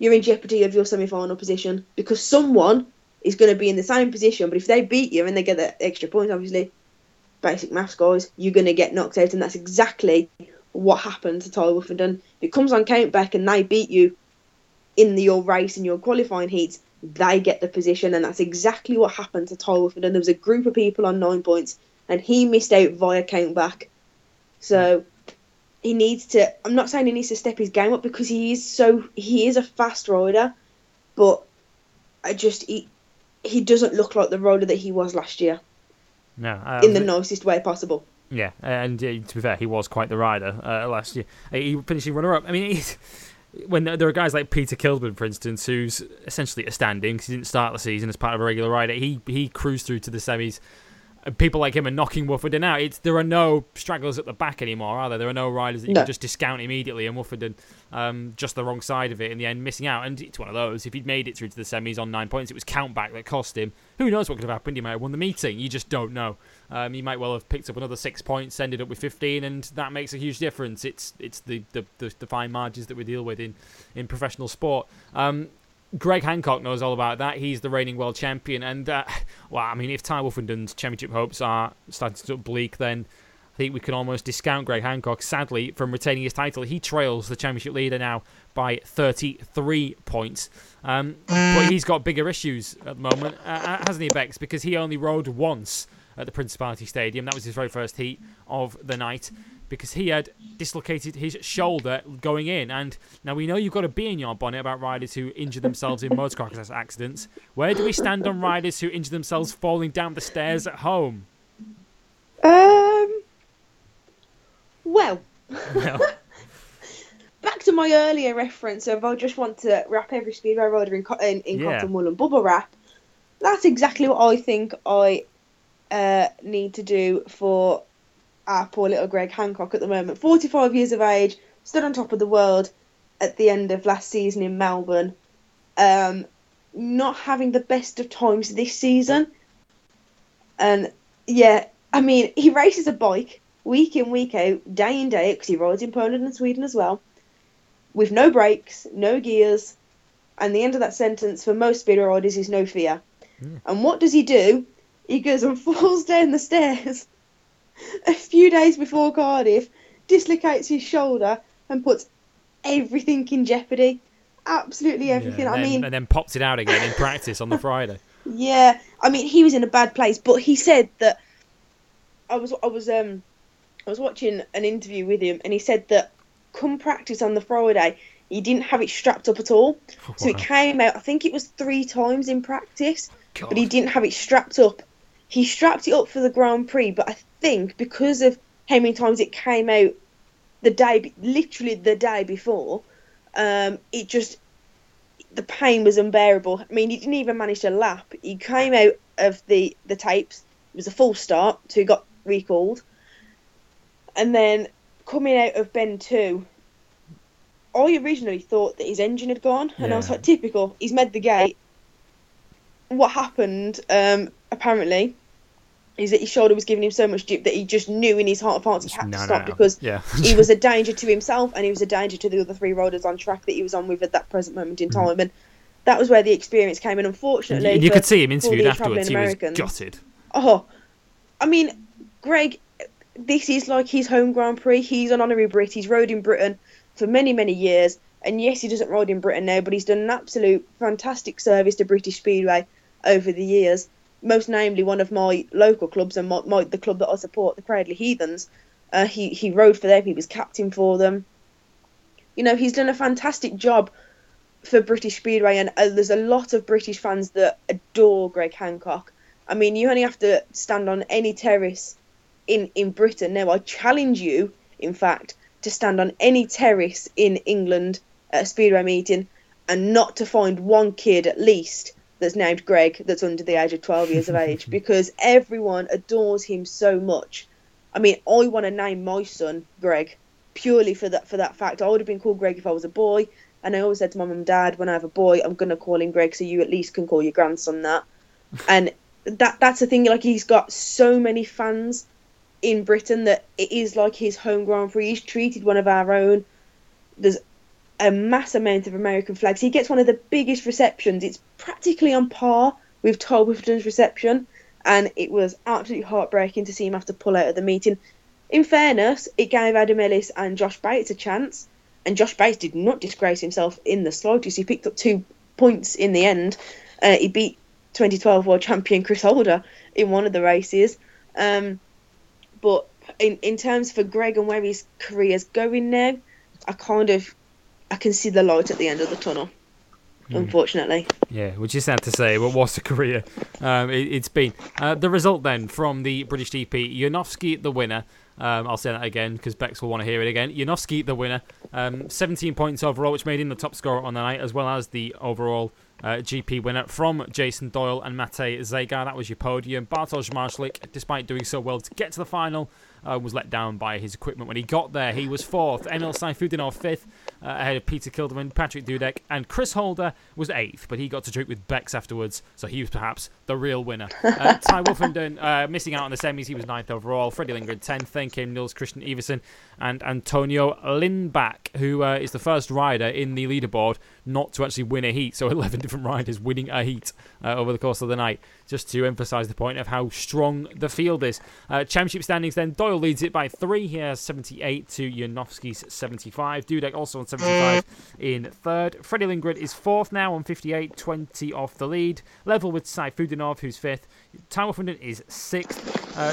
you're in jeopardy of your semi-final position because someone is going to be in the same position. But if they beat you and they get the extra points, obviously basic maths guys, you're going to get knocked out, and that's exactly what happened to Tai Woffinden. If it comes on count back and they beat you in the, your race and your qualifying heats, they get the position, and that's exactly what happened to Tai Woffinden. There was a group of people on nine points, and he missed out via count back. So he needs to. I'm not saying he needs to step his game up because he is so he is a fast rider, but I just he he doesn't look like the rider that he was last year No, in the nicest way possible. Yeah, and uh, to be fair, he was quite the rider uh, last year. He finishing runner up. I mean, he's, when there are guys like Peter Kildemand, for instance, who's essentially a standing 'cause he didn't start the season as part of a regular rider. He he cruised through to the semis. People like him are knocking Woffinden out. It's there are no stragglers at the back anymore, are there? There are no riders that you No. can just discount immediately, and Woffinden um, just the wrong side of it in the end, missing out. And it's one of those. If he'd made it through to the semis on nine points, it was count back that cost him. Who knows what could have happened? He might have won the meeting. You just don't know. Um, he might well have picked up another six points, ended up with 15, and that makes a huge difference. It's it's the the, the, the fine margins that we deal with in, in professional sport. Um, Greg Hancock knows all about that. He's the reigning world champion, and uh, *laughs* well, I mean, if Tai Woffinden's championship hopes are starting to look bleak, then I think we can almost discount Greg Hancock. Sadly, from retaining his title, he trails the championship leader now by 33 points. Um, but he's got bigger issues at the moment, uh, hasn't he, Bex? Because he only rode once at the Principality Stadium. That was his very first heat of the night because he had dislocated his shoulder going in. And now we know you've got to be in your bonnet about riders who injure themselves in motocross accidents. Where do we stand on riders who injure themselves falling down the stairs at home? Um. Well, Well, *laughs* back to my earlier reference of I just want to wrap every speedway rider in, in, in Yeah. cotton wool and bubble wrap. That's exactly what I think I uh, need to do for our poor little Greg Hancock at the moment. 45 years of age, stood on top of the world at the end of last season in Melbourne. Um, not having the best of times this season. And yeah, I mean, he races a bike week in, week out, day in, day out, because he rides in Poland and Sweden as well, with no brakes, no gears, and the end of that sentence for most speeder riders is no fear. And what does he do? He goes and *laughs* falls down the stairs a few days before Cardiff, dislocates his shoulder and puts everything in jeopardy. Absolutely everything. Yeah, I and then- mean, and then pops it out again in practice on the Friday. *laughs* yeah, I mean, he was in a bad place, but he said that I was I was um I was watching an interview with him, and he said that come practice on the Friday, he didn't have it strapped up at all. So it came out. I think it was three times in practice, God. but he didn't have it strapped up. He strapped it up for the Grand Prix, but I think because of how many times it came out the day, literally the day before, um, it just the pain was unbearable. I mean, he didn't even manage to lap. He came out of the the tapes. It was a full start, so he got recalled. And then coming out of Ben two, I originally thought that his engine had gone, and I was like, typical. He's made the gate. What happened? Um, apparently, is that his shoulder was giving him so much jip that he just knew in his heart of hearts he had No, to stop no. because yeah. he was a *laughs* danger to himself and he was a danger to the other three riders on track that he was on with at that present moment in mm. time. And that was where the experience came in. Unfortunately, And you could see him interviewed afterwards. He was gutted. Oh, I mean, Greg, this is like his home Grand Prix. He's an honorary Brit. He's rode in Britain for many, many years. And yes, he doesn't ride in Britain now, but he's done an absolute fantastic service to British Speedway over the years. Most namely, one of my local clubs and my, my, the club that I support, the Cradley Heathens. Uh, he he rode for them. He was captain for them. You know, he's done a fantastic job for British Speedway, and uh, there's a lot of British fans that adore Greg Hancock. I mean, you only have to stand on any terrace in, in Britain. Now, I challenge you, in fact, to stand on any terrace in England at a Speedway meeting and not to find one kid at least that's named Greg that's under the age of 12 years of age *laughs* because everyone adores him so much. I mean, I want to name my son Greg purely for that for that fact. I would have been called Greg if I was a boy, and I always said to mum and dad, when I have a boy, I'm gonna call him Greg, so you at least can call your grandson that. *laughs* and that that's the thing. Like he's got so many fans in Britain that it is like his home Grand Prix. He's treated one of our own. There's a mass amount of American flags. He gets one of the biggest receptions. It's practically on par with Tai Woffinden's reception, and it was absolutely heartbreaking to see him have to pull out of the meeting. In fairness, it gave Adam Ellis and Josh Bates a chance, and Josh Bates did not disgrace himself in the slightest. He picked up two points in the end. Uh, he beat 2012 world champion Chris Holder in one of the races. Um, but in in terms for Greg and where his career's going now, I kind of I can see the light at the end of the tunnel. Unfortunately, Yeah, which is sad to say, but what's a *laughs* career um, it, it's been. Uh, the result then from the British GP, Janowski the winner. Um, I'll say that again because Bex will want to hear it again. Janowski the winner, um, 17 points overall, which made him the top scorer on the night, as well as the overall uh, GP winner from Jason Doyle and Matej Zagar. That was your podium. Bartosz Zmarzlik, despite doing so well to get to the final, uh, was let down by his equipment when he got there. He was fourth. Emil Sayfutdinov fifth, uh, ahead of Peter Kildemand, Patryk Dudek, and Chris Holder was eighth, but he got to drink with Bex afterwards, so he was perhaps the real winner. Uh, *laughs* Tai Woffinden uh, missing out on the semis. He was ninth overall. Freddie Lindgren tenth. Then came Niels Kristian Iversen and Antonio Lindbäck, who uh, is the first rider in the leaderboard not to actually win a heat. So *laughs* 11 different riders winning a heat uh, over the course of the night, just to emphasise the point of how strong the field is. Uh, championship standings then, Doyle leads it by three. He has 78 to Janowski's 75. Dudek also on 75 in third. Freddie Lindgren is fourth now on 58, 20 off the lead. Level with Sayfutdinov, who's fifth. Tai Woffinden is sixth. Uh,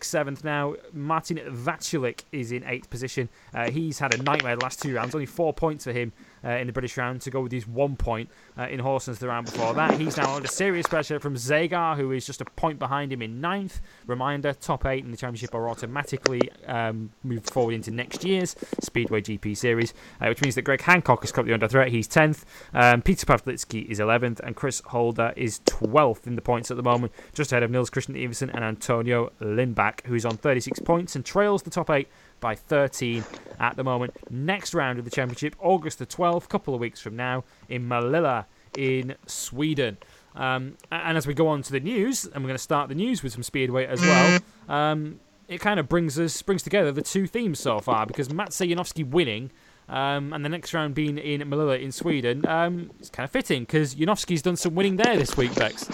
seventh now. Martin Vaculik is in eighth position. Uh, he's had a nightmare the last two rounds. Only four points for him uh, in the British round to go with his one point uh, in Horsens the round before that. He's now under serious pressure from Zagar, who is just a point behind him in ninth. Reminder: top eight in the championship are automatically um, moved forward into next year's Speedway GP Series, uh, which means that Greg Hancock is currently under threat. He's tenth. Um, Peter Pawlicki is eleventh, and Chris Holder is twelfth in the points at the moment, just ahead of Niels Kristian Iversen and Antonio Lindbäck, who's on 36 points and trails the top eight by 13 at the moment. Next round of the championship, August the 12th, couple of weeks from now, in Målilla in Sweden. Um, and as we go on to the news, and we're going to start the news with some speedway as well. Um, it kind of brings us brings together the two themes so far because Matt Janowski winning. Um, and the next round being in Målilla in Sweden, um, it's kind of fitting because Janowski's done some winning there this week, Bex.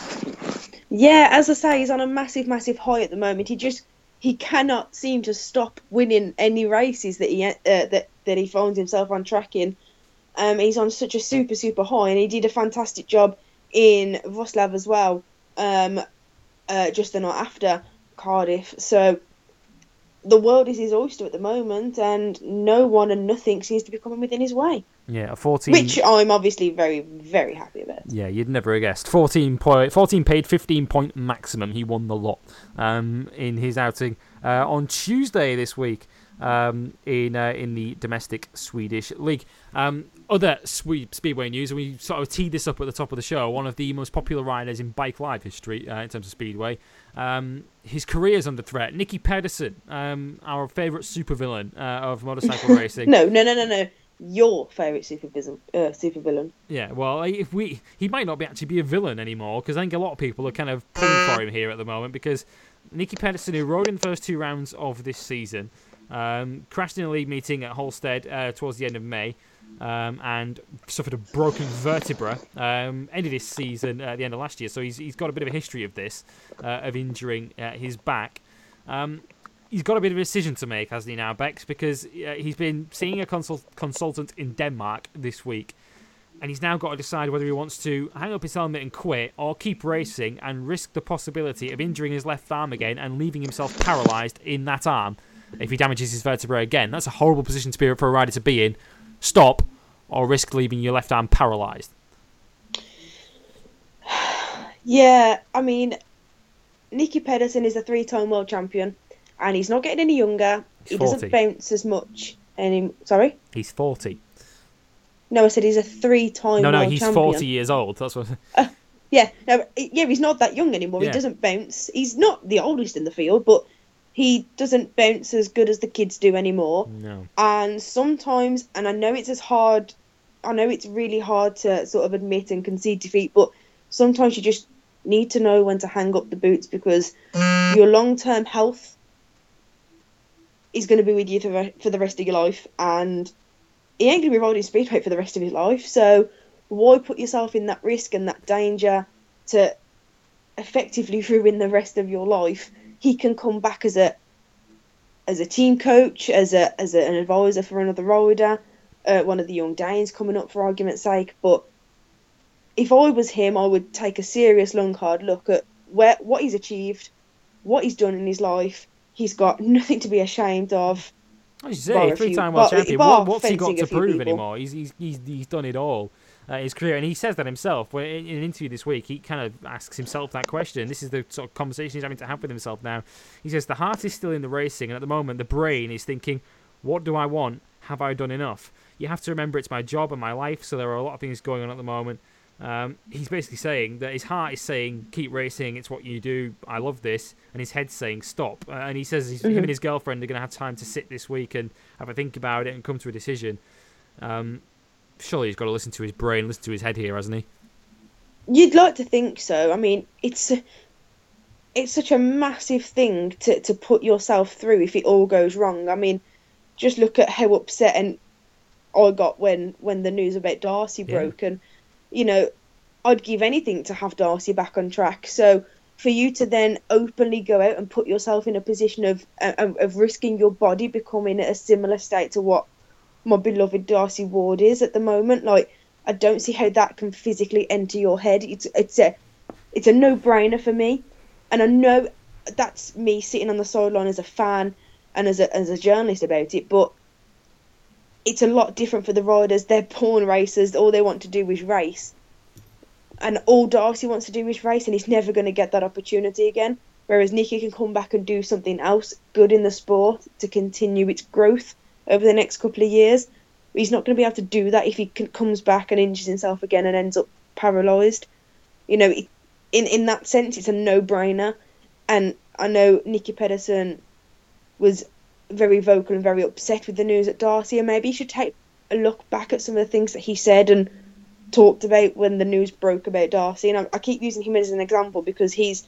yeah, as I say, he's on a massive, massive high at the moment. He just he cannot seem to stop winning any races that he uh, that that he finds himself on track in. Um, he's on such a super super high, and he did a fantastic job in Wrocław as well. Um, uh, just the night after Cardiff, so the world is his oyster at the moment, and no one and nothing seems to be coming within his way. Yeah, a 14. Which I'm obviously very, very happy about. Yeah, you'd never have guessed. 14, point, 14 paid, 15 point maximum. He won the lot um, in his outing uh, on Tuesday this week um, in uh, in the domestic Swedish league. Um, other sweep speedway news, and we sort of teed this up at the top of the show. One of the most popular riders in bike live history uh, in terms of speedway. Um, his career is under threat. Nicki Pedersen, um, our favourite supervillain uh, of motorcycle *laughs* racing. No, no, no, no, no. Your favourite supervillain. Uh, supervillain. Yeah, well, if we, he might not be actually be a villain anymore because I think a lot of people are kind of pulling for him here at the moment because Nicki Pedersen, who rode in the first two rounds of this season, um, crashed in a league meeting at Holsted uh, towards the end of May. Um, and suffered a broken vertebra. Um, ended his season at the end of last year, so he's he's got a bit of a history of this, uh, of injuring uh, his back. Um, he's got a bit of a decision to make, hasn't he now, Bex? Because uh, he's been seeing a consult- consultant in Denmark this week, and he's now got to decide whether he wants to hang up his helmet and quit, or keep racing and risk the possibility of injuring his left arm again and leaving himself paralysed in that arm if he damages his vertebrae again. That's a horrible position to be for a rider to be in stop or risk leaving your left arm paralyzed? *sighs* Yeah, I mean, Nicki Pedersen is a three-time world champion, and he's not getting any younger. He's he 40. doesn't bounce as much. Any sorry? He's 40. No, I said he's a three-time. No, no, he's champion. 40 years old. That's what. *laughs* Uh, yeah, no, yeah, he's not that young anymore. Yeah. He doesn't bounce. He's not the oldest in the field, but he doesn't bounce as good as the kids do anymore. No. And sometimes, and I know it's as hard, I know it's really hard to sort of admit and concede defeat, but sometimes you just need to know when to hang up the boots because your long term health is going to be with you for, the- for the rest of your life, and he ain't going to be riding speedway for the rest of his life. So why put yourself in that risk and that danger to effectively *laughs* ruin the rest of your life? He can come back as a as a team coach, as a as a, an advisor for another rider, uh, one of the young Danes coming up for argument's sake. But if I was him, I would take a serious, long, hard look at where what he's achieved, what he's done in his life. He's got nothing to be ashamed of. As you say, three-time world champion. What, what's he got to prove anymore? He's, he's, he's, he's done it all. Uh, his career, and he says that himself. When in, an interview this week, he kind of asks himself that question. This is the sort of conversation he's having to have with himself now. He says the heart is still in the racing, and at the moment, the brain is thinking, "What do I want? Have I done enough?" You have to remember it's my job and my life, so there are a lot of things going on at the moment. Um, he's basically saying that his heart is saying, "Keep racing. It's what you do. I love this," and his head's saying, "Stop." Uh, and he says he's, him and his girlfriend are going to have time to sit this week and have a think about it and come to a decision. Um, surely he's got to listen to his brain, listen to his head here, hasn't he? You'd like to think so. I mean, it's it's such a massive thing to, to put yourself through if it all goes wrong. I mean, just look at how upset and I got when when the news about Darcy Yeah. broke, and you know, I'd give anything to have Darcy back on track. So for you to then openly go out and put yourself in a position of of, of risking your body becoming a similar state to what my beloved Darcy Ward is at the moment, like I don't see how that can physically enter your head. It's it's a it's a no brainer for me, and I know that's me sitting on the sideline as a fan and as a as a journalist about it, but it's a lot different for the riders. They're born racers. All they want to do is race, and all Darcy wants to do is race, and he's never going to get that opportunity again. Whereas Nicki can come back and do something else good in the sport to continue its growth over the next couple of years. He's not going to be able to do that if he can, comes back and injures himself again and ends up paralysed. You know, in in that sense, it's a no-brainer. And I know Nicki Pedersen was very vocal and very upset with the news at Darcy, and maybe he should take a look back at some of the things that he said and talked about when the news broke about Darcy. And I, I keep using him as an example because he's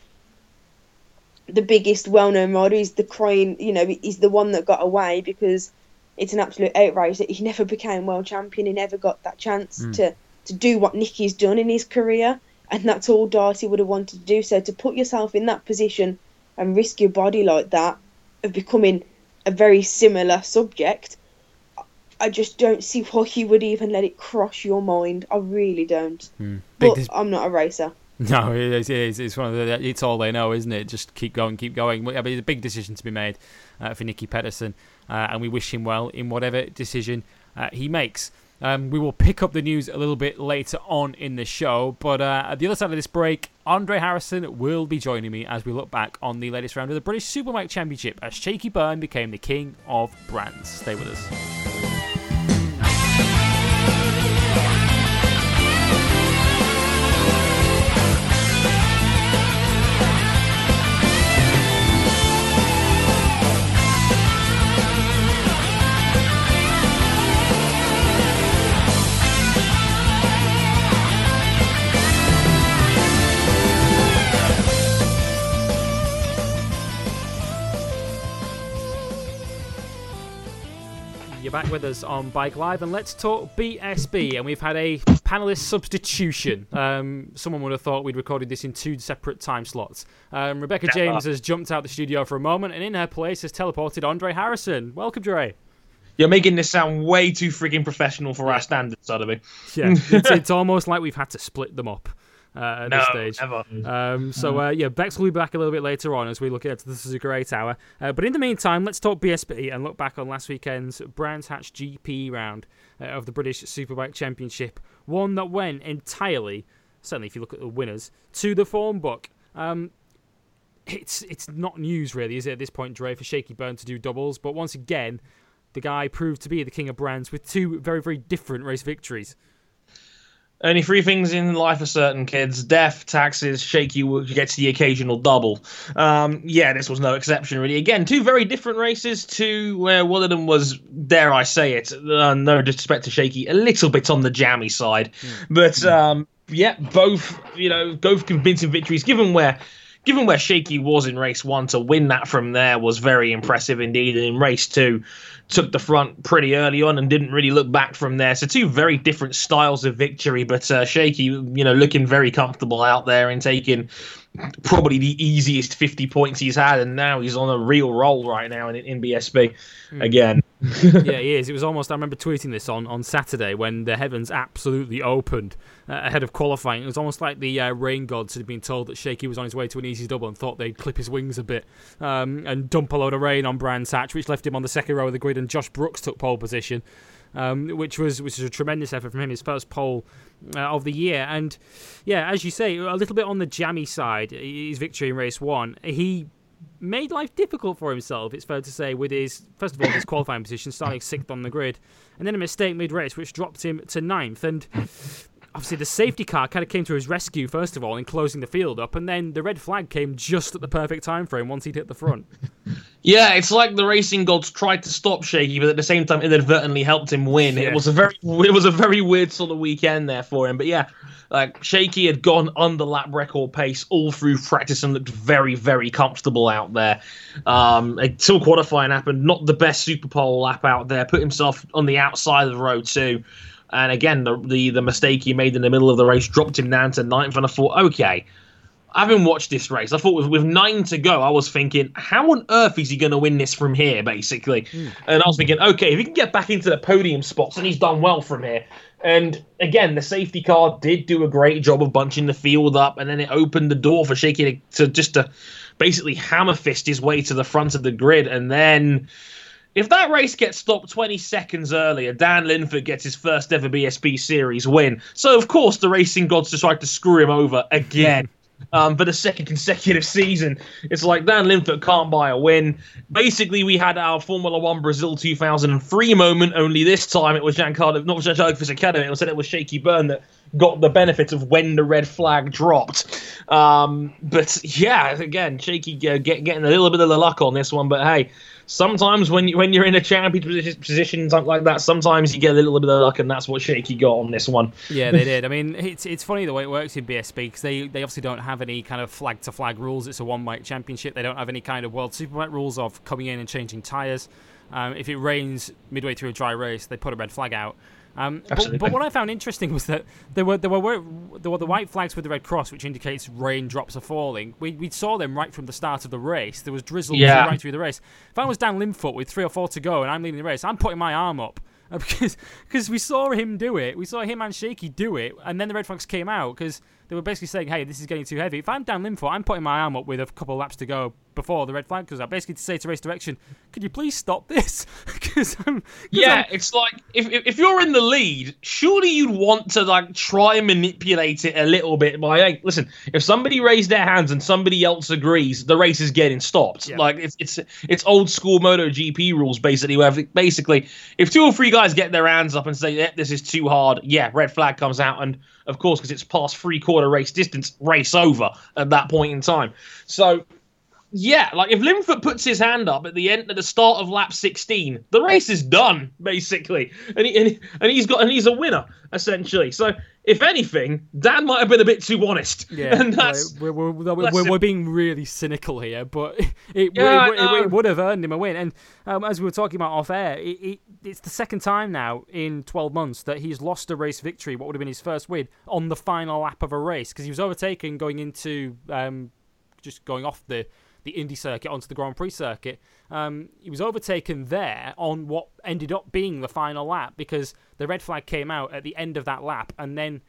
the biggest well-known rider. He's the crying, you know, he's the one that got away because it's an absolute outrage that he never became world champion. He never got that chance Mm. to to do what Nicki's done in his career, and that's all Darcy would have wanted to do. So to put yourself in that position and risk your body like that, of becoming a very similar subject, I just don't see why you would even let it cross your mind. I really don't. Big But dis- I'm not a racer. *laughs* No, it is, it is. It's one of the. It's all they know, isn't it? Just keep going, keep going. I mean, it's a big decision to be made uh, for Nicki Pedersen, and we wish him well in whatever decision uh, he makes. Um, we will pick up the news a little bit later on in the show, but uh, at the other side of this break, Andre Harrison will be joining me as we look back on the latest round of the British Superbike Championship as Shaky Byrne became the king of brands. Stay with us. Back with us on Bike Live, and let's talk BSB. And we've had a panelist substitution. Um, someone would have thought we'd recorded this in two separate time slots. Um, Rebecca Never. James has jumped out the studio for a moment, and in her place has teleported Andre Harrison. Welcome, Dre. You're making this sound way too freaking professional for our standards, Sotheby. Yeah, it's, it's almost like we've had to split them up at No, this stage. never. Um, so uh, yeah, Bex will be back a little bit later on as we look at this is a great hour. Uh, but in the meantime, let's talk BSB and look back on last weekend's Brands Hatch GP round uh, of the British Superbike Championship, one that went entirely, certainly if you look at the winners, to the form book. Um, it's it's not news really, is it at this point, Dre, for Shaky Byrne to do doubles? But once again, the guy proved to be the king of brands with two very very different race victories. Only three things in life are certain, kids: death, taxes, shaky wo- gets the occasional double. Um, yeah, this was no exception, really. Again, two very different races. Two where one of them was, dare I say it, uh, no disrespect to Shaky, a little bit on the jammy side, but um, yeah, both you know, both convincing victories. Given where. Given where Shaky was in race one, to win that from there was very impressive indeed. And in race two, took the front pretty early on and didn't really look back from there. So two very different styles of victory, but uh, Shaky, you know, looking very comfortable out there and taking probably the easiest 50 points he's had, and now he's on a real roll right now in, in BSB again. *laughs* yeah, he is. It was almost. I remember tweeting this on, on Saturday when the heavens absolutely opened uh, ahead of qualifying. It was almost like the uh, rain gods had been told that Shaky was on his way to an easy double and thought they'd clip his wings a bit um, and dump a load of rain on Brands Hatch, which left him on the second row of the grid. And Josh Brooks took pole position, um, which was which was a tremendous effort from him, his first pole uh, of the year. And yeah, as you say, a little bit on the jammy side, his victory in race one, he made life difficult for himself, it's fair to say, with his, first of all, his qualifying position, starting sixth on the grid, and then a mistake mid race, which dropped him to ninth. And obviously, the safety car kind of came to his rescue, first of all, in closing the field up, and then the red flag came just at the perfect time frame once he'd hit the front. *laughs* Yeah, it's like the racing gods tried to stop Shaky, but at the same time inadvertently helped him win. Yeah. It was a very, *laughs* it was a very weird sort of weekend there for him. But yeah, like Shaky had gone under lap record pace all through practice and looked very, very comfortable out there. Um, until qualifying happened, not the best Super Pole lap out there. Put himself on the outside of the road too. And again, the, the the mistake he made in the middle of the race dropped him down to ninth. And I thought, okay, having watched this race, I thought with, with nine to go, I was thinking, how on earth is he going to win this from here, basically? Hmm. And I was thinking, okay, if he can get back into the podium spots, and he's done well from here. And again, the safety car did do a great job of bunching the field up, and then it opened the door for Shaky to, to just to basically hammer fist his way to the front of the grid. And then, if that race gets stopped 20 seconds earlier, Dan Linfoot gets his first ever BSB Series win. So, of course, the racing gods decide to screw him over again. Um, for the second consecutive *laughs* season, it's like Dan Linfoot can't buy a win. Basically, we had our Formula One Brazil 2003 moment. Only this time, it was Giancarlo, not Giancarlo Fisichella. It was it was Shaky Byrne that got the benefit of when the red flag dropped. Um, but yeah, again, Shaky uh, get, getting a little bit of the luck on this one. But hey, sometimes when you, when you're in a champion posi- position, something like that, sometimes you get a little bit of luck, and that's what Shaky got on this one. Yeah, they did. I mean, it's it's funny the way it works in BSB because they, they obviously don't have any kind of flag to flag rules. It's a one bike championship. They don't have any kind of world superbike rules of coming in and changing tyres. Um, if it rains midway through a dry race, they put a red flag out. Um, but, but what I found interesting was that there were there were there were the white flags with the red cross, which indicates raindrops are falling. We, we saw them right from the start of the race. There was drizzle Yeah. right through the race. If I was Dan Linfoot with three or four to go and I'm leading the race, I'm putting my arm up. *laughs* Because because we saw him do it, we saw him and Shaky do it, and then the red flags came out because they were basically saying, "Hey, this is getting too heavy." If I'm Dan Linfoot, I'm putting my arm up with a couple of laps to go before the red flag comes out, basically to say to race direction, "Could you please stop this?" *laughs* Because I'm 'cause Yeah, I'm- it's like if, if if you're in the lead, surely you'd want to like try and manipulate it a little bit by hey, listen, if somebody raised their hands and somebody else agrees, the race is getting stopped. Yeah. Like it's it's it's old school MotoGP rules basically where basically if two or three guys get their hands up and say, yeah, this is too hard, yeah, red flag comes out and of course because it's past three quarter race distance, race over at that point in time. So yeah, like if Linfoot puts his hand up at the end at the start of lap 16, the race is done basically, and he, and, and he's got and he's a winner essentially. So if anything, Dan might have been a bit too honest. Yeah, *laughs* and that's we're, we're, we're, we're, being really cynical here, but it, *laughs* Yeah, it, it, it, would have earned him a win. And um, as we were talking about off air, it, it, it's the second time now in 12 months that he's lost a race victory, what would have been his first win, on the final lap of a race, because he was overtaken going into um, just going off the the Indy circuit onto the Grand Prix circuit. Um, he was overtaken there on what ended up being the final lap because the red flag came out at the end of that lap, and then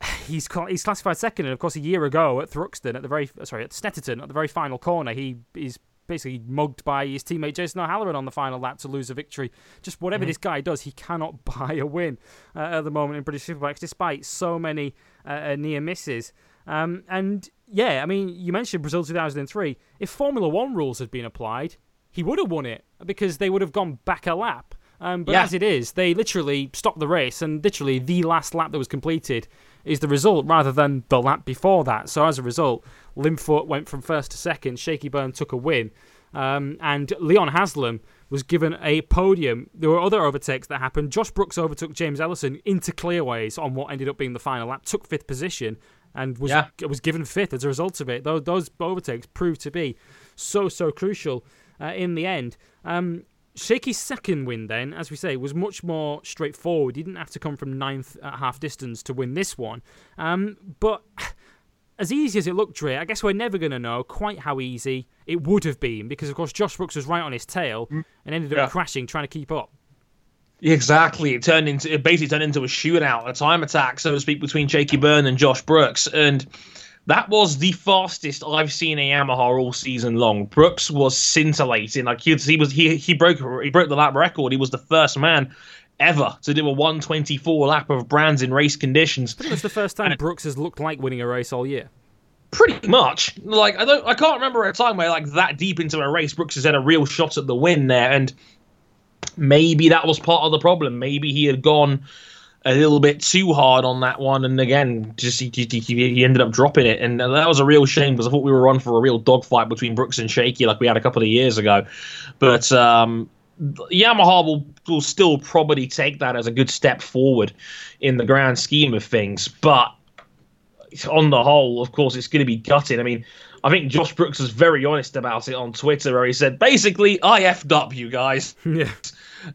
*sighs* he's he's classified second. And of course, a year ago at Thruxton, at the very sorry at Snetterton, at the very final corner, he is basically mugged by his teammate Jason O'Halloran on the final lap to lose a victory. Just whatever this guy does, he cannot *laughs* buy a win uh, at the moment in British Superbikes, despite so many uh, uh, near misses. Um, and yeah, I mean, you mentioned Brazil 2003. If Formula One rules had been applied, he would have won it because they would have gone back a lap. Um, but Yeah. as it is, they literally stopped the race, and literally the last lap that was completed is the result rather than the lap before that. So as a result, Linfoot went from first to second. Shaky Byrne took a win, um, and Leon Haslam was given a podium. There were other overtakes that happened. Josh Brooks overtook James Ellison into clearways on what ended up being the final lap, took fifth position, and was Yeah. was given fifth as a result of it. Those, those overtakes proved to be so so crucial uh, in the end. Um, Shaky's second win, then, as we say, was much more straightforward. He didn't have to come from ninth at half distance to win this one. Um, but *sighs* as easy as it looked, Dre, I guess we're never going to know quite how easy it would have been because, of course, Josh Brooks was right on his tail and ended up Yeah. crashing trying to keep up. Exactly. It turned into it basically turned into a shootout, a time attack, so to speak, between Shaky Byrne and Josh Brooks. And that was the fastest I've seen a Yamaha all season long. Brooks was scintillating. Like he, he was he he broke he broke the lap record. He was the first man ever to do a 124 lap of brands in race conditions. Pretty much the first time Brooks has looked like winning a race all year. Pretty much. Like I don't I can't remember a time where like that deep into a race Brooks has had a real shot at the win there and maybe that was part of the problem. Maybe he had gone a little bit too hard on that one and again just he, he, ended up dropping it and that was a real shame because I thought we were on for a real dogfight between Brooks and Shaky like we had a couple of years ago. But um Yamaha will, will still probably take that as a good step forward in the grand scheme of things. But on the whole, of course, it's going to be gutting. I mean, I think Josh Brooks was very honest about it on Twitter, where he said, basically, I effed up, you guys. *laughs* yeah.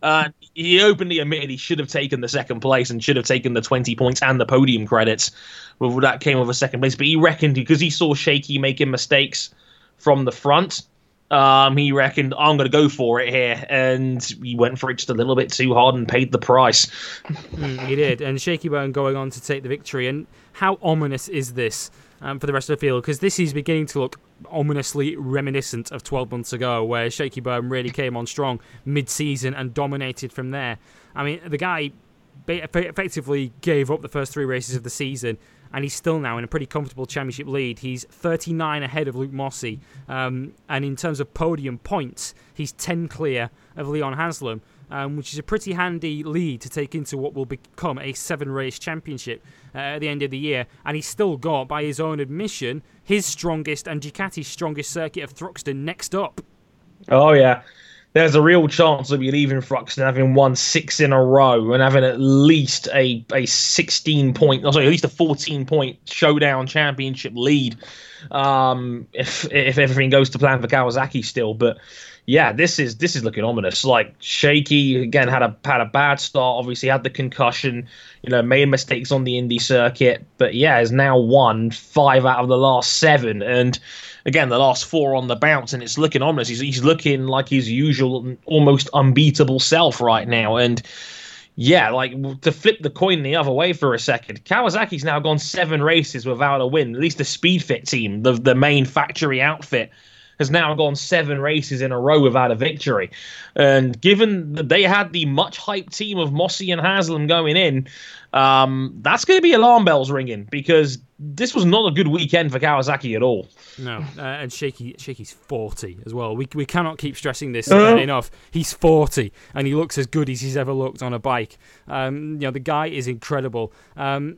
Uh, he openly admitted he should have taken the second place and should have taken the 20 points and the podium credits. Well, that came with a second place. But he reckoned, because he saw Shaky making mistakes from the front, um, he reckoned, I'm going to go for it here. And he went for it just a little bit too hard and paid the price. Mm, he did, and Shaky Byrne going on to take the victory. And how ominous is this um, for the rest of the field? Because this is beginning to look ominously reminiscent of 12 months ago, where Shaky Byrne really came on strong mid-season and dominated from there. I mean, the guy effectively gave up the first three races of the season. And he's still now in a pretty comfortable championship lead. He's 39 ahead of Luke Mossey. Um, and in terms of podium points, he's 10 clear of Leon Haslam um, which is a pretty handy lead to take into what will become a seven race championship uh, at the end of the year. And he's still got, by his own admission, his strongest and Ducati's strongest circuit of Thruxton next up. Oh yeah, there's a real chance of you leaving Thruxton having won six in a row and having at least a a 16 point, sorry, at least a 14 point showdown championship lead. Um, if if everything goes to plan for Kawasaki still, but yeah, this is this is looking ominous. Like Shaky again had a had a bad start. Obviously had the concussion. You know, made mistakes on the Indy circuit, but yeah, has now won five out of the last seven, and again the last four on the bounce, and it's looking ominous. He's he's looking like his usual, almost unbeatable self right now, and yeah, like to flip the coin the other way for a second, Kawasaki's now gone seven races without a win. At least the Speed Fit team, the the main factory outfit, has now gone seven races in a row without a victory. And given that they had the much hyped team of Mossey and Haslam going in, um, that's going to be alarm bells ringing because this was not a good weekend for Kawasaki at all. No, uh, and Shaky Shaky's forty as well. We we cannot keep stressing this uh, enough. He's forty, and he looks as good as he's ever looked on a bike. Um, you know, the guy is incredible. Um,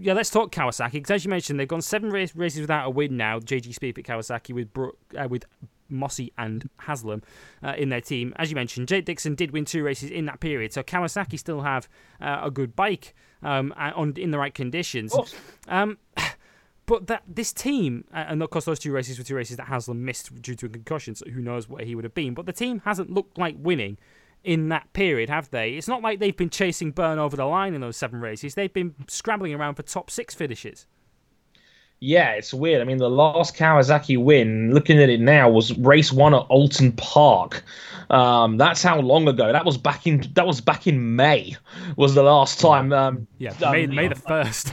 yeah, let's talk Kawasaki because as you mentioned, they've gone seven race, races without a win now. JG Speedfit Kawasaki with Brooke, uh, with Mossey and Haslam uh, in their team. As you mentioned, Jake Dixon did win two races in that period, so Kawasaki still have uh, a good bike um, on in the right conditions. Um, *sighs* but that this team, uh, and of course those two races were two races that Haslam missed due to a concussion, so who knows where he would have been. But the team hasn't looked like winning in that period, have they? It's not like they've been chasing Byrne over the line in those seven races. They've been scrambling around for top six finishes. Yeah, it's weird. I mean, the last Kawasaki win, looking at it now, was race one at Oulton Park. Um, that's how long ago. That was back in that was back in May. Was the last time? Um, yeah, May, um, May the first.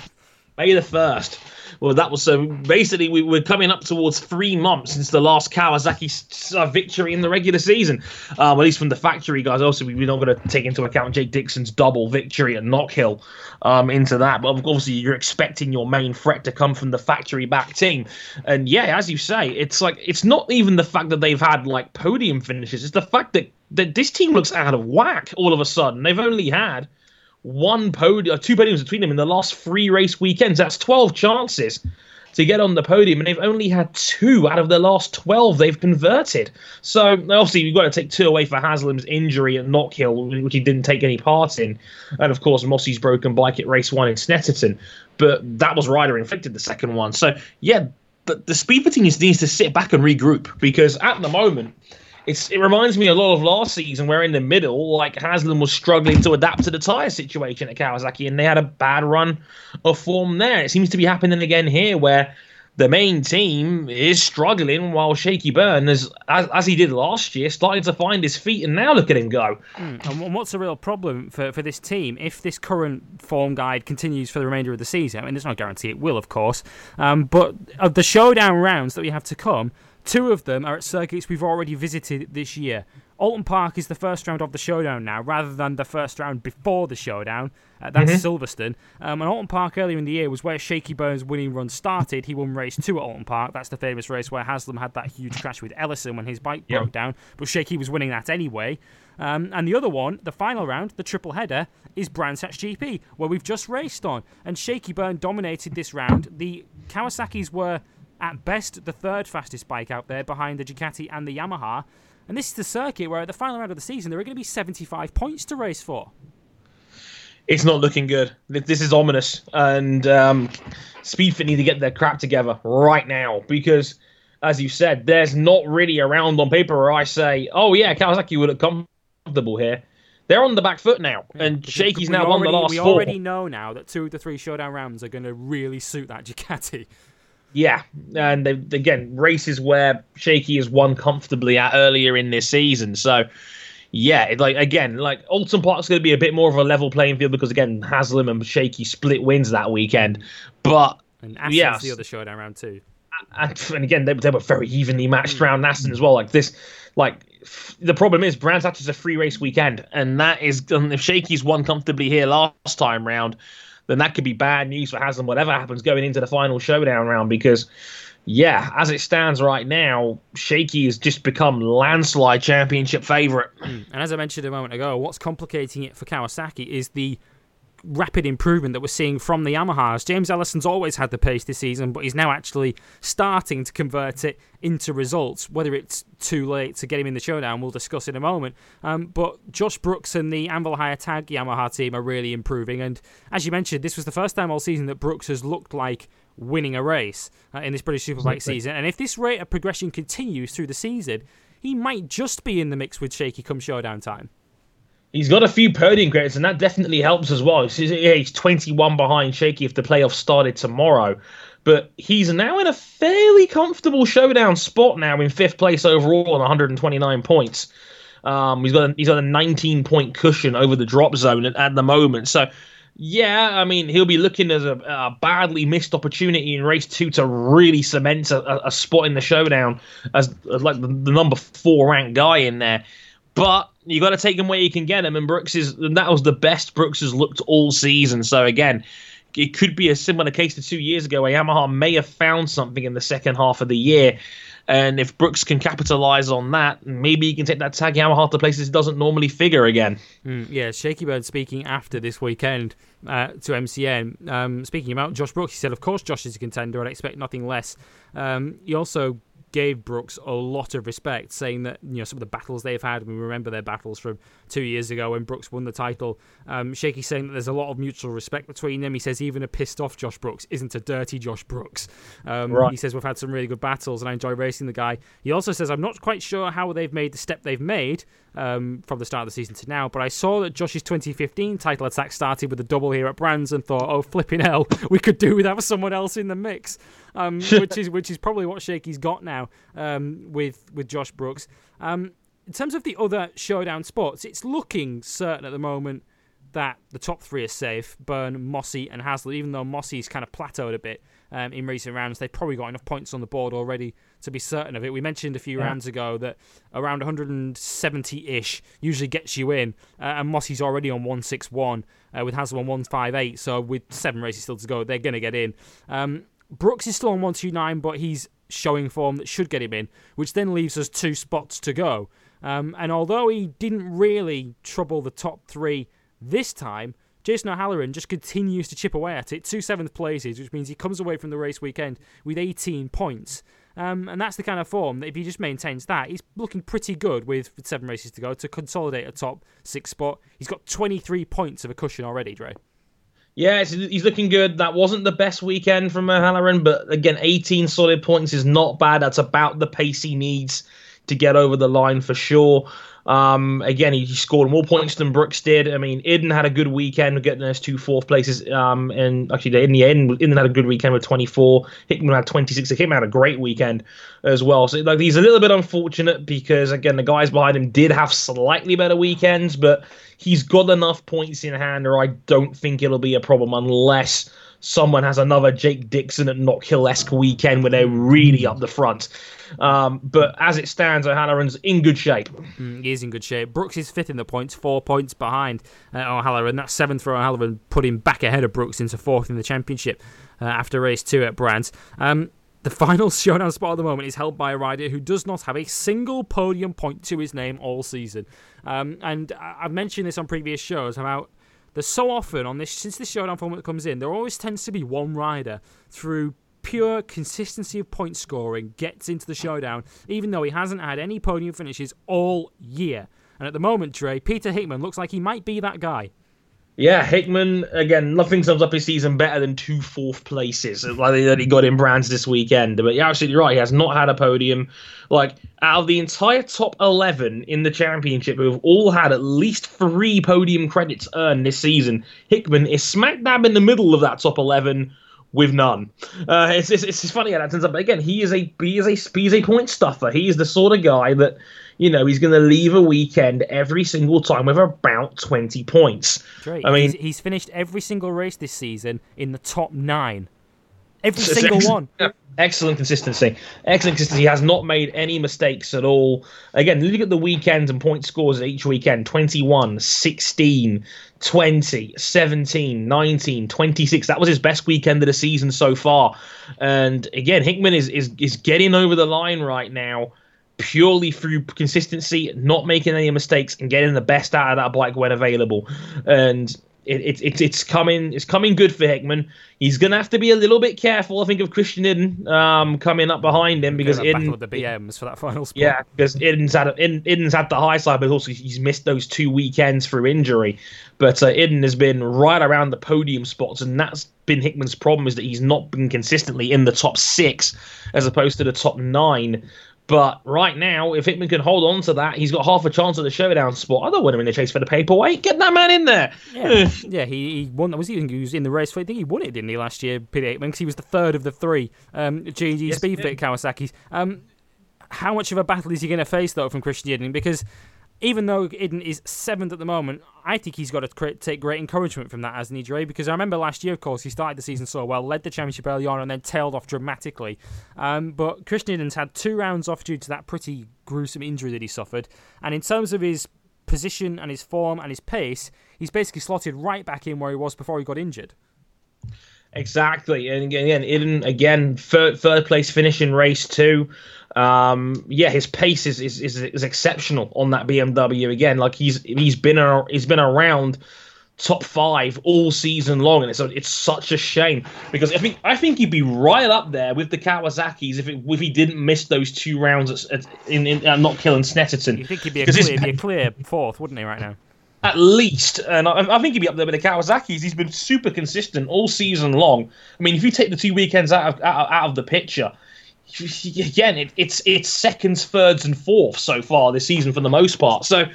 May the first. Well, that was so. Basically, we were coming up towards three months since the last Kawasaki uh, victory in the regular season. Um, at least from the factory guys. Also, we're not going to take into account Jake Dixon's double victory at Knockhill um, into that. But obviously, you're expecting your main threat to come from the factory back team. And yeah, as you say, it's like it's not even the fact that they've had like podium finishes. It's the fact that that this team looks out of whack all of a sudden. They've only had one podium, uh, two podiums between them in the last three race weekends. That's 12 chances to get on the podium, and they've only had two out of the last 12 they've converted. So obviously, you've got to take two away for Haslam's injury at Knockhill, which he didn't take any part in, and of course Mossey's broken bike at race one in Snetterton. But that was rider inflicted the second one. So yeah, the, the speed team needs to sit back and regroup because at the moment it's it reminds me a lot of last season where in the middle, like Haslam was struggling to adapt to the tire situation at Kawasaki, and they had a bad run of form there. It seems to be happening again here, where the main team is struggling while Shaky Byrne, as, as, as he did last year, starting to find his feet, and now look at him go. Mm. And what's the real problem for, for this team if this current form guide continues for the remainder of the season? I mean, there's no guarantee it will, of course, um, but of the showdown rounds that we have to come, Two of them are at circuits we've already visited this year. Oulton Park is the first round of the showdown now, rather than the first round before the showdown. Uh, that's mm-hmm. Silverstone. Um, and Oulton Park earlier in the year was where Shaky Byrne's winning run started. He won race two at Oulton Park. That's the famous race where Haslam had that huge crash with Ellison when his bike yep. broke down. But Shaky was winning that anyway. Um, and the other one, the final round, the triple header, is Brands Hatch GP, where we've just raced on. And Shaky Byrne dominated this round. The Kawasaki's were at best the third fastest bike out there behind the Ducati and the Yamaha. And this is the circuit where at the final round of the season there are going to be 75 points to race for. It's not looking good. This is ominous. And um, Speedfit need to get their crap together right now because, as you said, there's not really a round on paper where I say, oh, yeah, Kawasaki would look comfortable here. They're on the back foot now, yeah, and Shaky's now already, won the last we four. We already know now that two of the three showdown rounds are going to really suit that Ducati. Yeah, and they, again, races where Shaky has won comfortably at earlier in this season. So, yeah, like again, like Oulton Park's going to be a bit more of a level playing field because again, Haslam and Shaky split wins that weekend. But and Assen's yeah, the other showdown round two. And, and again, they, they were very evenly matched mm. around Aston as well. Like this, like the problem is Brands Hatch is a free race weekend, and that is if Shaky's won comfortably here last time round then that could be bad news for Haslam, whatever happens going into the final showdown round. Because, yeah, as it stands right now, Shaky has just become landslide championship favourite. Hmm. And as I mentioned a moment ago, what's complicating it for Kawasaki is the rapid improvement that we're seeing from the Yamahas. James Ellison's always had the pace this season, but he's now actually starting to convert it into results. Whether it's too late to get him in the showdown, we'll discuss in a moment. Um, but Josh Brooks and the Anvil Hire Tag Yamaha team are really improving. And as you mentioned, this was the first time all season that Brooks has looked like winning a race uh, in this British Superbike season. And if this rate of progression continues through the season, he might just be in the mix with Shaky come showdown time. He's got a few podium credits, and that definitely helps as well. He's, yeah, he's 21 behind Shaky if the playoffs started tomorrow. But he's now in a fairly comfortable showdown spot now in fifth place overall on 129 points. Um, he's got a, he's got a 19 point cushion over the drop zone at, at the moment. So, yeah, I mean, he'll be looking as a, a badly missed opportunity in race two to really cement a, a spot in the showdown as, as like the, the number four ranked guy in there. But you got to take him where you can get him, and Brooks is and that was the best Brooks has looked all season. So again, it could be a similar case to two years ago where Yamaha may have found something in the second half of the year. And if Brooks can capitalize on that, maybe he can take that tag Yamaha to places he doesn't normally figure again. Mm, yeah, Shaky Bird speaking after this weekend uh, to MCN. Um, speaking about Josh Brooks, he said, Of course, Josh is a contender. I'd expect nothing less. Um, he also gave Brooks a lot of respect, saying that you know some of the battles they've had. We remember their battles from two years ago when Brooks won the title. Um, Shaky saying that there's a lot of mutual respect between them. He says even a pissed off Josh Brooks isn't a dirty Josh Brooks. Um, right. He says we've had some really good battles and I enjoy racing the guy. He also says I'm not quite sure how they've made the step they've made um, from the start of the season to now, but I saw that Josh's 2015 title attack started with a double here at Brands and thought, oh flipping hell, *laughs* we could do without someone else in the mix um, *laughs* which is which is probably what Shaky's got now um, with with Josh Brooks. Um, in terms of the other showdown spots, it's looking certain at the moment that the top three are safe: Byrne, Mossey, and Haslam. Even though Mossey's kind of plateaued a bit um, in recent rounds, they've probably got enough points on the board already to be certain of it. We mentioned a few yeah. rounds ago that around 170-ish usually gets you in, uh, and Mossey's already on 161 uh, with Haslam on 158. So with seven races still to go, they're going to get in. Um, Brooks is still on 129, but he's showing form that should get him in, which then leaves us two spots to go. Um, and although he didn't really trouble the top three this time, Jason O'Halloran just continues to chip away at it. Two seventh places, which means he comes away from the race weekend with 18 points. Um, and that's the kind of form that if he just maintains that, he's looking pretty good with seven races to go to consolidate a top six spot. He's got 23 points of a cushion already, Dre. Yeah, he's looking good. That wasn't the best weekend from Halloran, but again, 18 solid points is not bad. That's about the pace he needs to get over the line for sure. Um, again, he scored more points than Brooks did. I mean, Iddon had a good weekend getting those two fourth places. Um, and actually, in the end, Iddon had a good weekend with 24. Hickman had 26. Hickman had a great weekend as well. So, like, he's a little bit unfortunate because, again, the guys behind him did have slightly better weekends, but he's got enough points in hand, or I don't think it'll be a problem unless someone has another Jake Dixon at Knockhill esque weekend where they're really up the front. Um, but as it stands, O'Halloran's in good shape. Mm, he is in good shape. Brooks is fifth in the points, four points behind uh, O'Halloran. That's seventh for O'Halloran, put him back ahead of Brooks into fourth in the championship uh, after race two at Brands. Um, the final *laughs* showdown spot at the moment is held by a rider who does not have a single podium point to his name all season. Um, and I've mentioned this on previous shows about there's so often on this since this showdown format comes in, there always tends to be one rider through pure consistency of point scoring gets into the showdown, even though he hasn't had any podium finishes all year. And at the moment, Dre, Peter Hickman looks like he might be that guy. Yeah, Hickman again. Nothing sums up his season better than two fourth places like that he got in Brands this weekend. But you're absolutely right. He has not had a podium. Like out of the entire top eleven in the championship, who've all had at least three podium credits earned this season, Hickman is smack dab in the middle of that top eleven with none. Uh, it's, it's, it's funny how that turns up. But again, he is a he is a he is a point stuffer. He is the sort of guy that you know, he's going to leave a weekend every single time with about 20 points. Great. I mean, he's, he's, finished every single race this season in the top nine. Every single one. *laughs* Excellent consistency. Excellent consistency. He has not made any mistakes at all. Again, look at the weekends and point scores at each weekend 21, 16, 20, 17, 19, 26. That was his best weekend of the season so far. And again, Hickman is, is, is getting over the line right now purely through consistency, not making any mistakes, and getting the best out of that bike when available. And it, it, it's coming it's coming good for Hickman. He's gonna have to be a little bit careful. I think of Christian Iddon um, coming up behind him because Iddon with the BMs for that final spot. Yeah, because Iddon's had Iddon, Iddon's had the high side, but also he's missed those two weekends through injury. But uh, Iddon has been right around the podium spots, and that's been Hickman's problem is that he's not been consistently in the top six as opposed to the top nine But right now, if Hickman can hold on to that, he's got half a chance at the showdown spot. I don't want him in the chase for the paperweight. Get that man in there. Yeah, *laughs* yeah, he, he won. Was he, he was in the race? For, I think he won it, didn't he, last year, Peter Hickman? Because he was the third of the three um, GG Yes, Speedfit. Kawasaki's. Um, how much of a battle is he going to face though from Christian Iddon? Because even though Iddon is seventh at the moment, I think he's got to take great encouragement from that as an Nidre. Because I remember last year, of course, he started the season so well, led the championship early on, and then tailed off dramatically. Um, but Christian Iddon's had two rounds off due to that pretty gruesome injury that he suffered. And in terms of his position and his form and his pace, he's basically slotted right back in where he was before he got injured. Exactly, and again, Iddon again third third place finish in race two. Um, yeah, his pace is, is is is exceptional on that BMW. Again, like he's he's been a, he's been around top five all season long, and it's it's such a shame because I think I think he'd be right up there with the Kawasaki's if it, if he didn't miss those two rounds at, at, in, in uh, not killing Snetterton. You think he'd be a clear, be a clear fourth, wouldn't he, right now? at least, and I, I think he'd be up there with the Kawasaki's. He's been super consistent all season long. I mean, if you take the two weekends out of out, out of the picture, again, it, it's it's seconds, thirds, and fourths so far this season for the most part. So,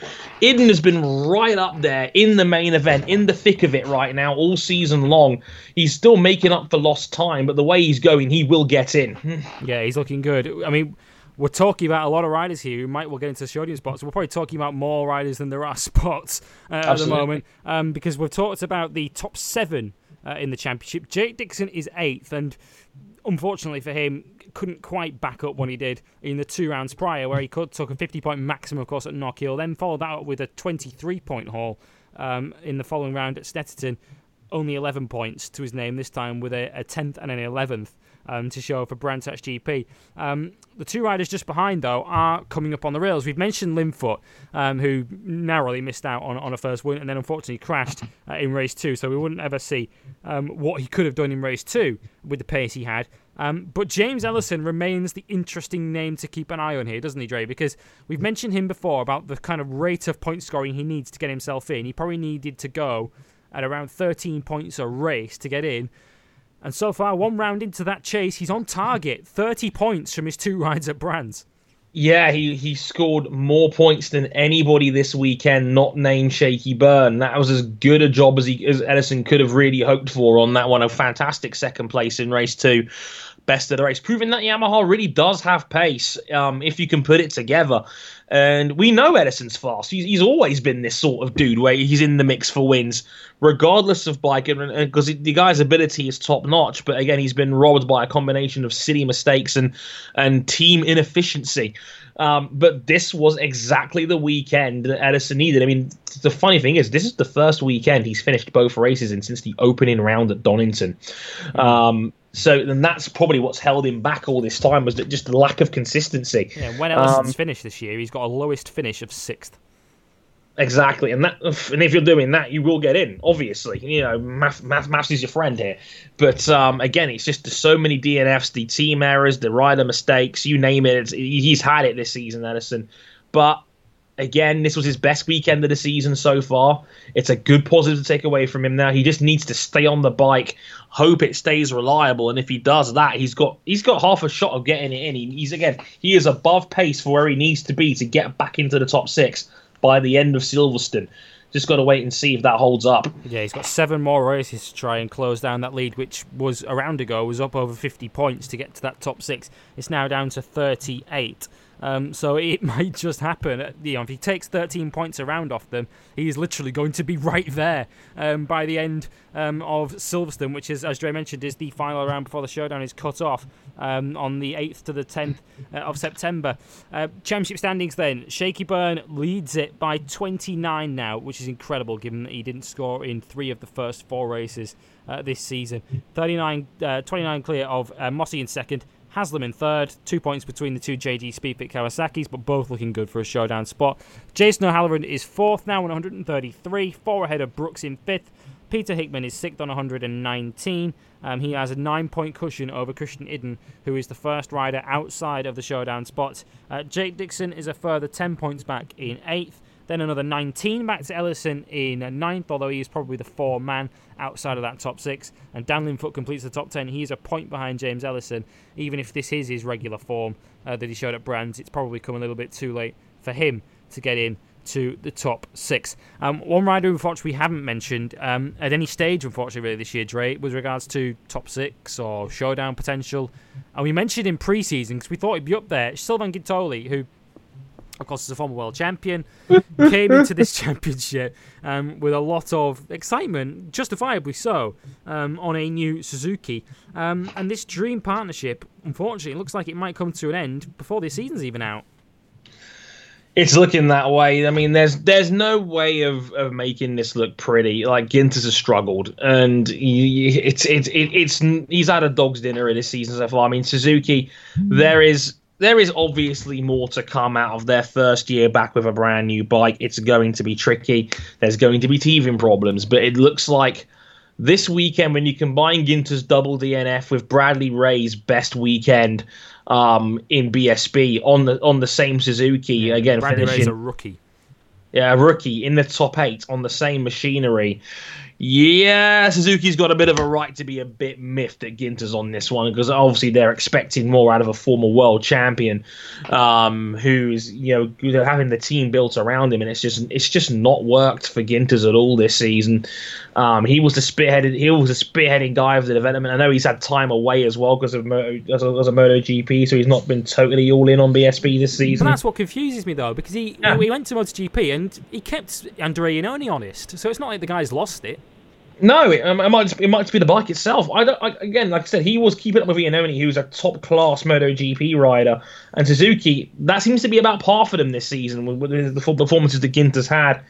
Iddon has been right up there in the main event, in the thick of it right now, all season long. He's still making up for lost time, but the way he's going, he will get in. *laughs* Yeah, he's looking good. I mean, we're talking about a lot of riders here who might well get into the showdown spots. We're probably talking about more riders than there are *laughs* spots uh, at the moment um, because we've talked about the top seven uh, in the championship. Jake Dixon is eighth, and unfortunately for him, couldn't quite back up what he did in the two rounds prior, where he took a 50 point maximum, of course, at Knockhill, then followed that up with a 23 point haul um, in the following round at Snetterton. Only 11 points to his name this time, with a, a 10th and an 11th um, to show for Brands GP. Um, the two riders just behind, though, are coming up on the rails. We've mentioned Linfoot, um, who narrowly missed out on, on a first win and then unfortunately crashed uh, in race two, so we wouldn't ever see um, what he could have done in race two with the pace he had. Um, but James Ellison remains the interesting name to keep an eye on here, doesn't he, Dre? Because we've mentioned him before about the kind of rate of point scoring he needs to get himself in. He probably needed to go at around 13 points a race to get in. And so far, one round into that chase, he's on target. 30 points from his two *laughs* rides at Brands. Yeah, he, he scored more points than anybody this weekend, not named Shaky Byrne. That was as good a job as he as Ellison could have really hoped for on that one. A fantastic second place in race two. Best of the race, proving that Yamaha really does have pace um, if you can put it together. And we know Ellison's fast. He's, he's always been this sort of dude where he's in the mix for wins, regardless of bike, because the guy's ability is top notch. But again, he's been robbed by a combination of silly mistakes and and team inefficiency. Um, but this was exactly the weekend that Edison needed. I mean, the funny thing is, this is the first weekend he's finished both races in since the opening round at Donington. Um, so then that's probably what's held him back all this time was that just the lack of consistency. Yeah, when Ellison's Um, finished this year, he's got a lowest finish of sixth. Exactly, and that, and if you're doing that, you will get in. Obviously, you know, math, math, maths is your friend here. But um, again, it's just there's so many DNFs, the team errors, the rider mistakes, you name it. It's, he's had it this season, Ellison. But again, this was his best weekend of the season so far. It's a good positive to take away from him now. He just needs to stay on the bike, hope it stays reliable, and if he does that, he's got he's got half a shot of getting it in. He, he's again he is above pace for where he needs to be to get back into the top six by the end of Silverstone. Just got to wait and see if that holds up. Yeah, he's got seven more races to try and close down that lead, which was a round ago was up over 50 points to get to that top six. It's now down to 38. Um, so *laughs* it might just happen. You know, if he takes 13 points around off them, he is literally going to be *laughs* right there um, by the end um, of Silverstone, which is, as Dre mentioned, is the final round before the showdown is cut off um, on the 8th to the 10th uh, of September. Uh, championship standings then. Shaky Byrne leads it by 29 now, which is incredible given that he didn't score in three of the first four races uh, this season. 39, uh, 29 clear of uh, Mossey in second. Haslam in third, two points between the two JG Speedfit Kawasaki's, but both looking good for a showdown spot. Jason O'Halloran is fourth now on 133, four ahead of Brooks in fifth. Peter Hickman is sixth on 119. Um, he has a nine point cushion over Christian Iddon, who is the first rider outside of the showdown spot. Uh, Jake Dixon is a further 10 points back in eighth. Then another 19 back to Ellison in ninth, although he is probably the four man outside of that top six. And Dan Linfoot completes the top 10. He is a point behind James Ellison. Even if this is his regular form uh, that he showed at Brands, it's probably come a little bit too late for him to get in to the top six. Um, one rider, unfortunately, we haven't mentioned um, at any stage, unfortunately, really this year, Dre, with regards to top six or showdown potential. And we mentioned in pre-season because we thought he'd be up there. Sylvain Guintoli, who of course, is a former world champion, *laughs* came into this *laughs* championship um, with a lot of excitement, justifiably so, um, on a new Suzuki. Um, and this dream partnership, unfortunately, looks like it might come to an end before the season's even out. It's looking that way. I mean, there's there's no way of, of making this look pretty. Like Ginter's has struggled, and he, it's it's it, it's he's had a dog's dinner in this season so far. I mean, Suzuki, there is there is obviously more to come out of their first year back with a brand new bike. It's going to be tricky. There's going to be teething problems, but it looks like this weekend when you combine Ginter's double DNF with Bradley Ray's best weekend um, in BSB on the on the same Suzuki yeah, again. Bradley finishing, Ray's a rookie. Yeah, a rookie in the top eight on the same machinery. Yeah, Suzuki's got a bit of a right to be a bit miffed at Ginter's on this one because obviously they're expecting more out of a former world champion, um, who's you know having the team built around him, and it's just it's just not worked for Ginter's at all this season. Um, he was the spearheaded he was the spearheading guy of the development. I know he's had time away as well because of as a, as a MotoGP, so he's not been totally all in on BSB this season. But that's what confuses me though, because he yeah. he went to MotoGP and he kept Andrea Iannone honest, so it's not like the guy's lost it. No, it, um, it might just, it might just be the bike itself. I don't. I, again, like I said, he was keeping up with Iannone, who's a top class MotoGP rider, and Suzuki. That seems to be about par for them this season with, with the performances that Ginter's had.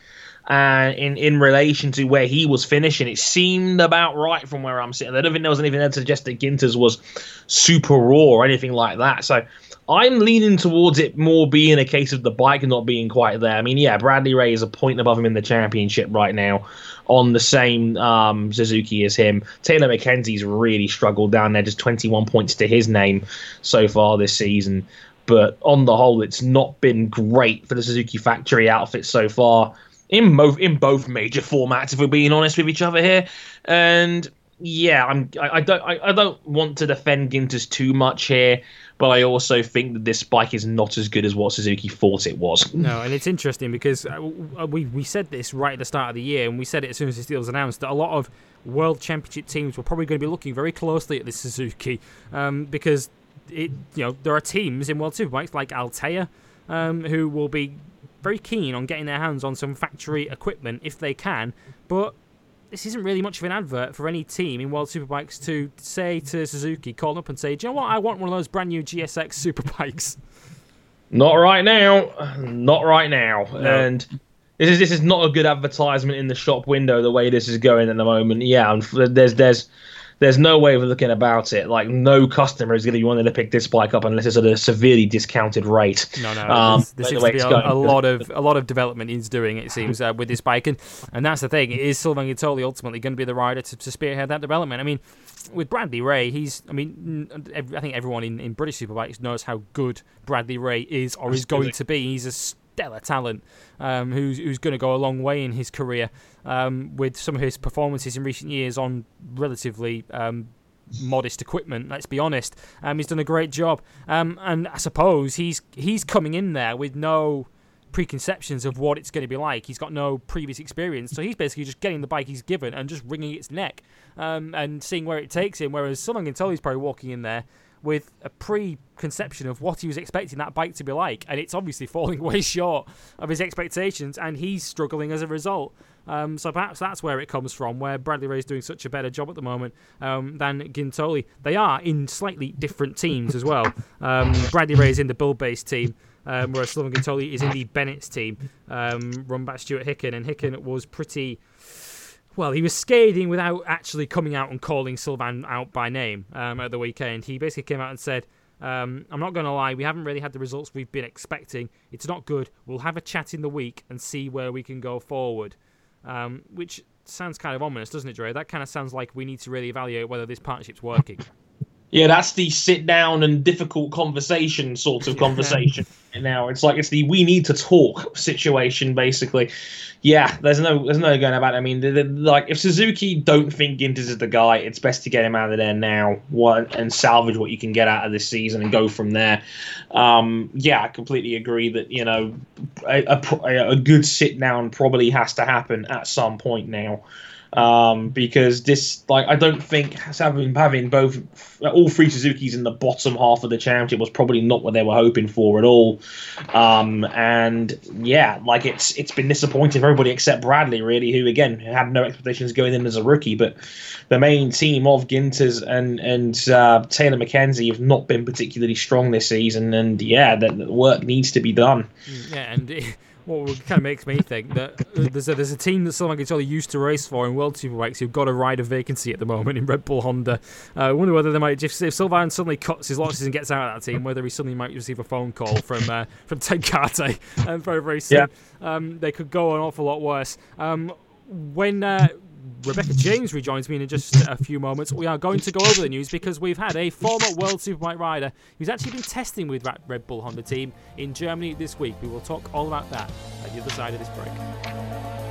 Uh, in in relation to where he was finishing, it seemed about right from where I'm sitting. I don't think there was anything there to suggest that Ginter's was super raw or anything like that. So I'm leaning towards it more being a case of the bike not being quite there. I mean, yeah, Bradley Ray is a point above him in the championship right now on the same um, Suzuki as him. Taylor Mackenzie's really struggled down there, just 21 points to his name so far this season. But on the whole, it's not been great for the Suzuki factory outfit so far in both in both major formats. If we're being honest with each other here, and yeah, I'm I, I don't I, I, don't want to defend Ginter's too much here but I also think that this bike is not as good as what Suzuki thought it was. No, and it's interesting because uh, uh, we we said this right at the start of the year, and we said it as soon as this deal was announced that a lot of World Championship teams were probably going to be looking very closely at this Suzuki um, because it you know there are teams in World Superbikes like Althea um, who will be very keen on getting their hands on some factory equipment if they can, but this isn't really much of an advert for any team in World Superbikes to say to Suzuki, call up and say, Do you know what? I want one of those brand new GSX Superbikes. Not right now. Not right now. No. And this is this is not a good advertisement in the shop window the way this is going at the moment. Yeah, and there's there's there's no way of looking about it. Like no customer is going to be wanting to pick this bike up unless it's at a severely discounted rate. No, no, um, there seems to be a, a, lot of a lot of development he's doing. It seems uh, with this bike, and and that's the thing. It is Sylvain Guintoli ultimately going to be the rider to, to spearhead that development. I mean, with Bradley Ray, he's. I mean, I think everyone in, in British superbikes knows how good Bradley Ray is or is going to be. He's a stellar talent um, who's who's going to go a long way in his career um, with some of his performances in recent years on relatively um, modest equipment. Let's be honest. Um, he's done a great job, um, and I suppose he's he's coming in there with no preconceptions of what it's going to be like. He's got no previous experience, so he's basically just getting the bike he's given and just wringing its neck um, and seeing where it takes him. Whereas can tell he's probably walking in there with a preconception of what he was expecting that bike to be like, and it's obviously *laughs* falling way short of his expectations, and he's struggling as a result. Um, so perhaps that's where it comes from, where Bradley Ray is doing such a better job at the moment um, than Guintoli. They are in slightly different teams as well. *laughs* Um, Bradley Ray is in the Buildbase team, um, whereas Sylvain Guintoli is in the Bennett's team, um, run by Stuart Hicken, and Hicken was pretty well, he was scathing without actually coming out and calling Sylvain out by name um, at the weekend. He basically came out and said, um, I'm not going to lie, we haven't really had the results we've been expecting. It's not good. We'll have a chat in the week and see where we can go forward. Um, which sounds kind of ominous, doesn't it, Dre? That kind of sounds like we need to really evaluate whether this partnership's working. Yeah, that's the sit down and difficult conversation sort of *laughs* conversation. now it's like it's the we need to talk situation basically. Yeah, there's no there's no going about. It. I mean, like if Suzuki don't think Ginter is the guy, it's best to get him out of there now, what and salvage what you can get out of this season and go from there. Um, yeah, I completely agree that you know a, a, a good sit down probably has to happen at some point now um, because this like I don't think having having both all three Suzuki's in the bottom half of the championship was probably not what they were hoping for at all. Um, and yeah, like it's it's been disappointing for everybody except Bradley, really, who again had no expectations going in as a rookie. But the main team of Ginters and and uh, Taylor Mackenzie have not been particularly strong this season, and yeah, the work needs to be done. Yeah, and. What kind of makes me think that there's a, there's a team that someone gets really used to race for in World Superbikes who've got a rider vacancy at the moment in Red Bull Honda. Uh, I wonder whether they might just if Sylvain suddenly cuts his losses and gets out of that team, whether he suddenly might receive a phone call from uh, from Ten Kate um, very very soon. Yeah. Um, they could go an awful lot worse. Um, when uh, Rebecca James rejoins me in just a few moments. We are going to go over the news because we've had a former World Superbike rider who's actually been testing with Red Bull Honda team in Germany this week. We will talk all about that at the other side of this break.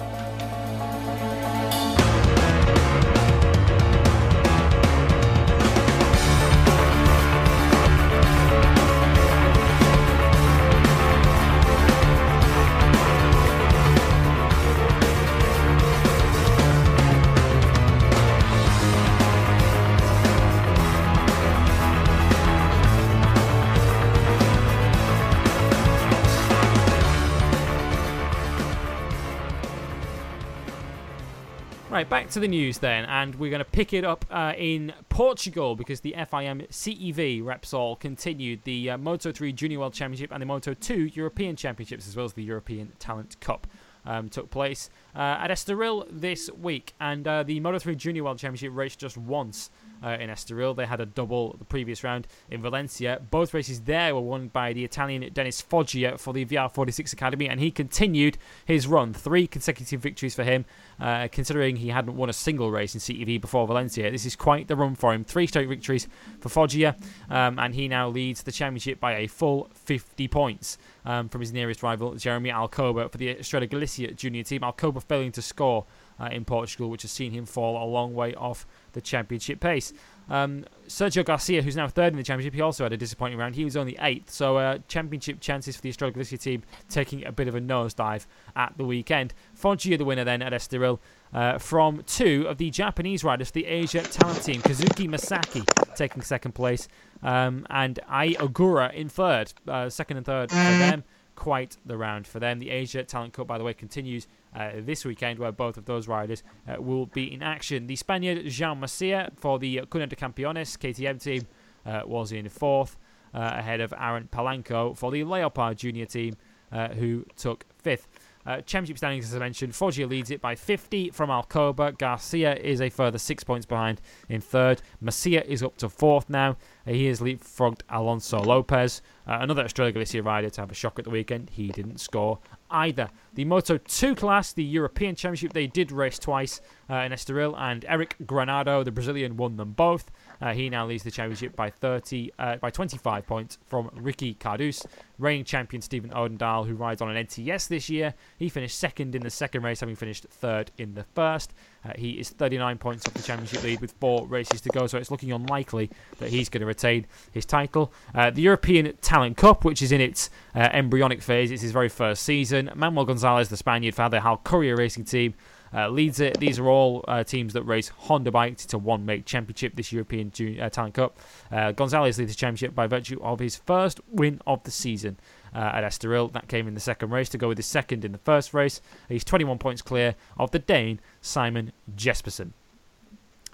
Right, back to the news then, and we're going to pick it up uh, in Portugal because the FIM CEV Repsol continued the uh, Moto 3 Junior World Championship and the Moto 2 European Championships, as well as the European Talent Cup. Um, took place uh, at Estoril this week, and uh, the Moto 3 Junior World Championship raced just once uh, in Estoril. They had a double the previous round in Valencia. Both races there were won by the Italian Dennis Foggia for the VR46 Academy, and he continued his run. Three consecutive victories for him, uh, considering he hadn't won a single race in CEV before Valencia. This is quite the run for him. Three straight victories for Foggia, um, and he now leads the championship by a full 50 points. Um, from his nearest rival, Jeremy Alcoba, for the Estrella Galicia junior team. Alcoba failing to score uh, in Portugal, which has seen him fall a long way off the championship pace. Um, Sergio Garcia, who's now third in the championship, he also had a disappointing round. He was only eighth, so uh, championship chances for the Estrella Galicia team taking a bit of a nosedive at the weekend. Foggia, the winner then at Estoril, uh, from two of the Japanese riders, the Asia talent team, Kazuki Masaki taking second place, um, and Ai Ogura in third. Uh, second and third for them. Quite the round for them. The Asia Talent Cup, by the way, continues uh, this weekend, where both of those riders uh, will be in action. The Spaniard Jean Masia for the Cuna de Campeones KTM team uh, was in fourth, uh, ahead of Aaron Palanco for the Leopard Junior team, uh, who took fifth. Uh, championship standings, as I mentioned, Foggia leads it by 50 from Alcoba. Garcia is a further six points behind in third. Masia is up to fourth now. he has leapfrogged Alonso Lopez, uh, another Estrella Galicia rider to have a shock at the weekend. He didn't score either. The Moto 2 class, the European Championship, they did race twice uh, in Estoril, and Eric Granado, the Brazilian, won them both. Uh, he now leads the championship by 30, uh, by 25 points from Ricky Cardus. Reigning champion Steven Odendaal, who rides on an NTS this year, he finished second in the second race, having finished third in the first. Uh, he is 39 points off the championship lead with four races to go, so it's looking unlikely that he's going to retain his title. Uh, the European Talent Cup, which is in its uh, embryonic phase, it's his very first season. Manuel Gonzalez, the Spaniard, found the Hal Courier Racing Team uh, leads it. These are all uh, teams that race Honda bikes. to one make championship, this European Junior, uh, Talent Cup. Uh, Gonzalez leads the championship by virtue of his first win of the season uh, at Estoril. That came in the second race to go with his second in the first race. He's 21 points clear of the Dane Simon Jespersen.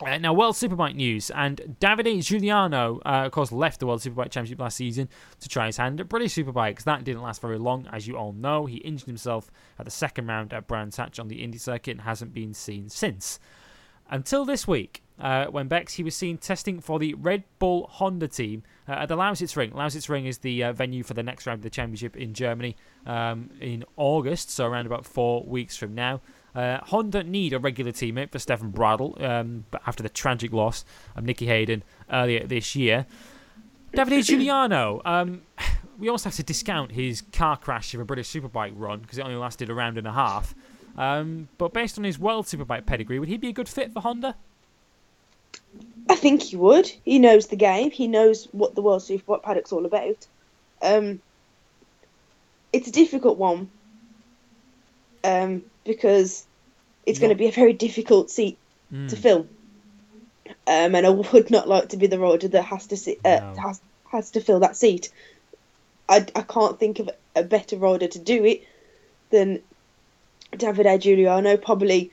Uh, now, World Superbike news, and Davide Giuliano, uh, of course, left the World Superbike Championship last season to try his hand at British Superbikes. That didn't last very long, as you all know. He injured himself at the second round at Brands Hatch on the Indy circuit and hasn't been seen since. Until this week, uh, when Bex he was seen testing for the Red Bull Honda team uh, at the Lausitz Ring. Lausitz Ring is the uh, venue for the next round of the championship in Germany um, in August, so around about four weeks from now. Uh, Honda need a regular teammate for Stefan Bradl um, after the tragic loss of Nicky Hayden earlier this year. Davide *coughs* Giuliano, um, we almost have to discount his car crash of a British Superbike run because it only lasted a round and a half. Um, but based on his World Superbike pedigree, would he be a good fit for Honda? I think he would. He knows the game. He knows what the World Superbike paddock's all about. Um, it's a difficult one um, because it's going to be a very difficult seat Mm. to fill. Um, and I would not like to be the rider that has to sit, uh, No. has has to fill that seat. I, I can't think of a better rider to do it than Davide Giuliano. Probably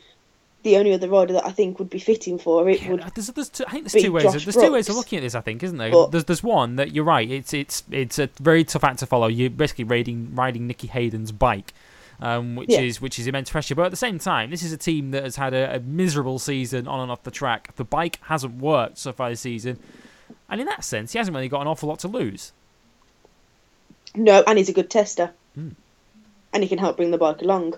the only other rider that I think would be fitting for it Yeah, would. there's, there's two, I think there's two ways. Josh there's two ways of looking at this. I think, isn't there? But- there's there's one that you're right. It's it's it's a very tough act to follow. You're basically riding riding Nicky Hayden's bike, um, which Yeah. is which is immense pressure. But at the same time, this is a team that has had a, a miserable season on and off the track. The bike hasn't worked so far this season, and in that sense, he hasn't really got an awful lot to lose. No, and he's a good tester, Hmm. and he can help bring the bike along.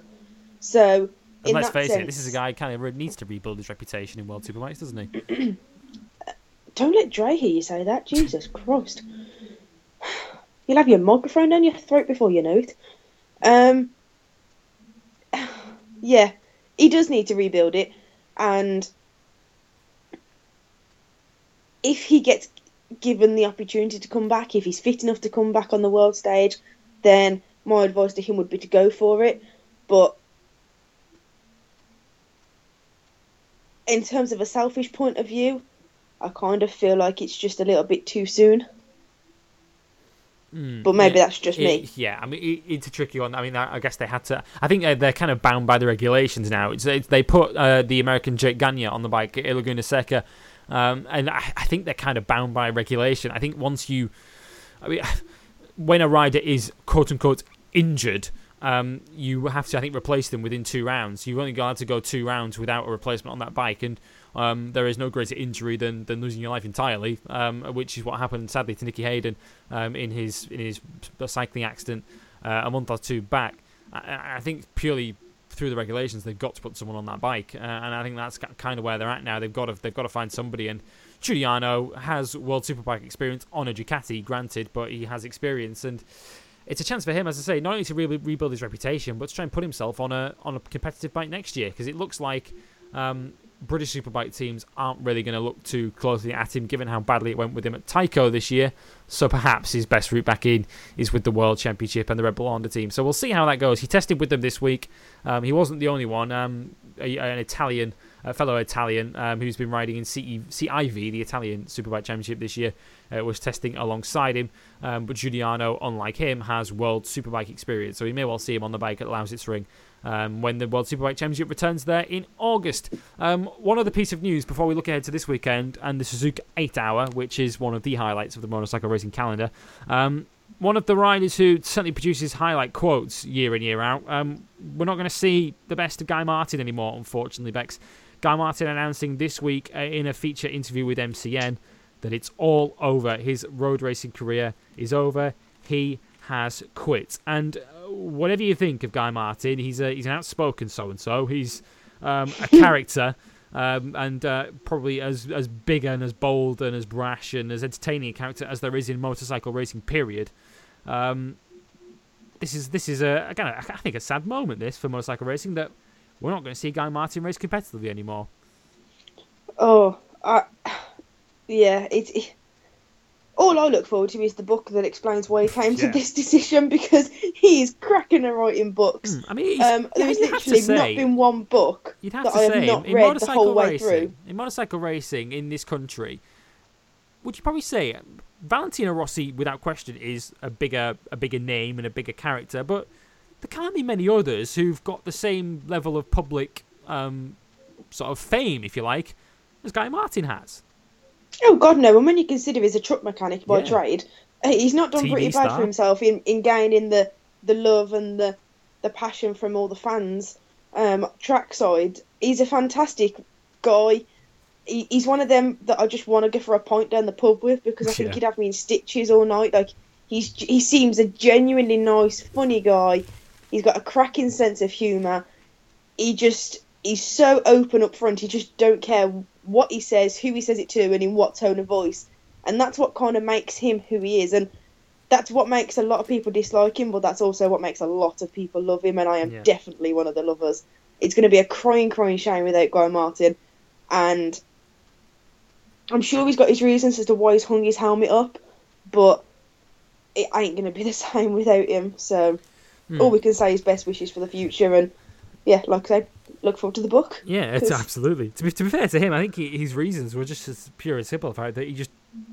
So, And let's face sense, it, this is a guy who kind of needs to rebuild his reputation in World Superbikes, doesn't he? *clears throat* Don't let Dre hear you say that. Jesus *laughs* Christ. You'll have your microphone down your throat before you know it. Um, yeah, he does need to rebuild it, and if he gets given the opportunity to come back, if he's fit enough to come back on the world stage, then my advice to him would be to go for it. But in terms of a selfish point of view, I kind of feel like it's just a little bit too soon. Mm, But maybe yeah. that's just It- me. Yeah, I mean, it, it's a tricky one. I mean, I, I guess they had to. I think they're, they're kind of bound by the regulations now. It's, it's, they put uh, the American Jake Gagne on the bike at Laguna Seca, um, and I, I think they're kind of bound by regulation. I think once you, I mean, *sighs* when a rider is quote unquote injured. Um, you have to, I think, replace them within two rounds. You've only got to go two rounds without a replacement on that bike, and um, there is no greater injury than, than losing your life entirely, um, which is what happened sadly to Nicky Hayden um, in his in his cycling accident uh, a month or two back. I, I think purely through the regulations, they've got to put someone on that bike, uh, and I think that's kind of where they're at now. They've got to they've got to find somebody, and Giuliano has World Superbike experience on a Ducati, granted, but he has experience and. It's a chance for him, as I say, not only to re- rebuild his reputation, but to try and put himself on a on a competitive bike next year. Because it looks like um, British Superbike teams aren't really going to look too closely at him, given how badly it went with him at Tyco this year. So perhaps his best route back in is with the World Championship and the Red Bull Honda team. So we'll see how that goes. He tested with them this week. Um, he wasn't the only one. Um, a, an Italian, a fellow Italian, um, who's been riding in CIV, the Italian Superbike Championship this year, uh, was testing alongside him. Um, but Giuliano, unlike him, has World Superbike experience, so we may well see him on the bike at Lausitz Ring um, when the World Superbike Championship returns there in August. Um, one other piece of news before we look ahead to this weekend and the Suzuka 8 Hour, which is one of the highlights of the motorcycle racing calendar. Um, one of the riders who certainly produces highlight quotes year in, year out. Um, we're not going to see the best of Guy Martin anymore, unfortunately, Bex. Guy Martin announcing this week uh, in a feature interview with MCN that it's all over. His road racing career is over. He has quit. And whatever you think of Guy Martin, he's a, he's an outspoken so and so. He's um, a *laughs* character. Um, and uh, probably as as big and as bold and as brash and as entertaining a character as there is in motorcycle racing. Period. Um, this is this is a again I think a sad moment this for motorcycle racing that we're not going to see Guy Martin race competitively anymore. Oh, I, yeah, it's it, all I look forward to is the book that explains why he came Yeah. to this decision because *laughs* he is cracking and writing books. Hmm, I mean, he's, Um, yeah, there has you'd have to literally say- not been one book You'd have that to I have say not in read the motorcycle whole way racing, through. in motorcycle racing in this country, would you probably say Valentino Rossi, without question, is a bigger a bigger name and a bigger character, but there can't be many others who've got the same level of public um, sort of fame, if you like, as Guy Martin has. Oh God, no! And when you consider he's a truck mechanic by Yeah. trade, he's not done TV pretty bad star. for himself in, in gaining the, the love and the the passion from all the fans. Um, trackside, he's a fantastic guy. He, he's one of them that I just want to go for a pint down the pub with because I think Yeah. he'd have me in stitches all night. Like he's he seems a genuinely nice, funny guy. He's got a cracking sense of humour. he just he's so open up front. He just don't care what he says, who he says it to, and in what tone of voice. And that's what kind of makes him who he is. And that's what makes a lot of people dislike him, but that's also what makes a lot of people love him. And I am Yeah. definitely one of the lovers. It's going to be a crying, crying shame without Guy Martin. And I'm sure he's got his reasons as to why he's hung his helmet up, but it ain't going to be *laughs* the same without him. So Hmm. all we can say is best wishes for the future. And yeah, like I said, look forward to the book. Yeah, it's 'Cause- absolutely. To be, to be fair to him, I think he, his reasons were just as pure and simple. The fact that he just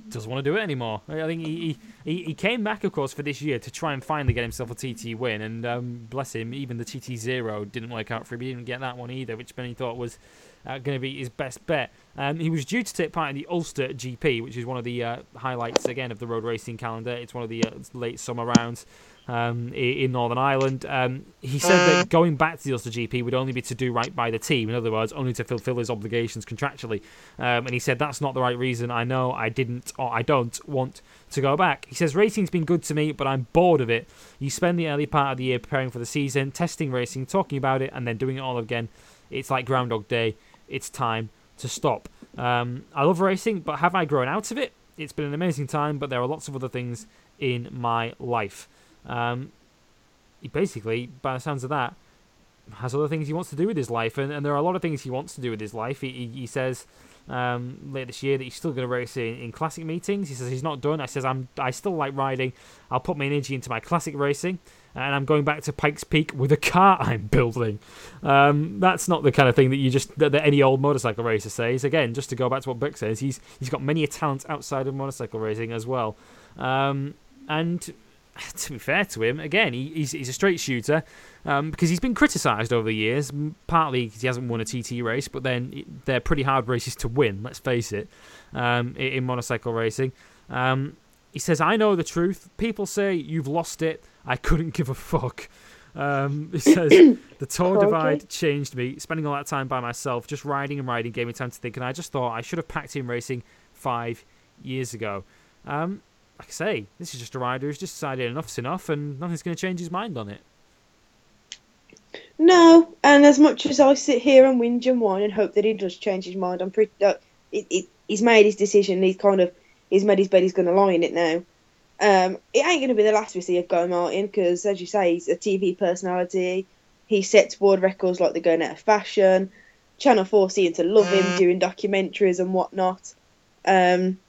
doesn't want to do it anymore. I think he, he, he came back, of course, for this year to try and finally get himself a TT win. And um, bless him, even the TT Zero didn't work out for him. He didn't get that one either, which many thought was uh, going to be his best bet. Um, he was due to take part in the Ulster GP, which is one of the uh, highlights, again, of the road racing calendar. It's one of the uh, late summer rounds um, in Northern Ireland. Um, he said that going back to the Ulster GP would only be to do right by the team. In other words, only to fulfil his obligations contractually. Um, and he said that's not the right reason. I know I didn't or I don't want to go back. He says racing's been good to me, but I'm bored of it. You spend the early part of the year preparing for the season, testing racing, talking about it, and then doing it all again. It's like Groundhog Day. It's time to stop. Um, I love racing, but have I grown out of it? It's been an amazing time, but there are lots of other things in my life. Um, he basically, by the sounds of that, has other things he wants to do with his life, and, and there are a lot of things he wants to do with his life. He, he, he says um, later this year that he's still going to race in, in classic meetings. He says he's not done. I says I'm I still like riding. I'll put my energy into my classic racing, and I'm going back to Pikes Peak with a car *laughs* I'm building. Um, that's not the kind of thing that you just that, that any old motorcycle racer says. Again, just to go back to what Buck says, he's he's got many a talent outside of motorcycle racing as well. Um, and *laughs* to be fair to him, again, he, he's, he's a straight shooter um, because he's been criticised over the years, partly because he hasn't won a TT race, but then it- they're pretty hard races to win, let's face it, um, in motorcycle racing. Um, he says, I know the truth. People say you've lost it. I couldn't give a fuck. Um, he *coughs* says, the Tour Crikey. Divide changed me. Spending all that time by myself, just riding and riding, gave me time to think, and I just thought I should have packed in racing five years ago. Um, like I say, this is just a rider who's just decided enough's enough, and nothing's going to change his mind on it. No, and as much as I sit here and whinge and whine and hope that he does change his mind, I'm pretty. Uh, it, it, he's made his decision. He's kind of he's made his bed. He's going to lie in it now. Um, it ain't going to be the last we see of Guy Martin because, as you say, he's a TV personality. He sets world records like they're going out of fashion. Channel Four seem to love him doing documentaries and whatnot. Um,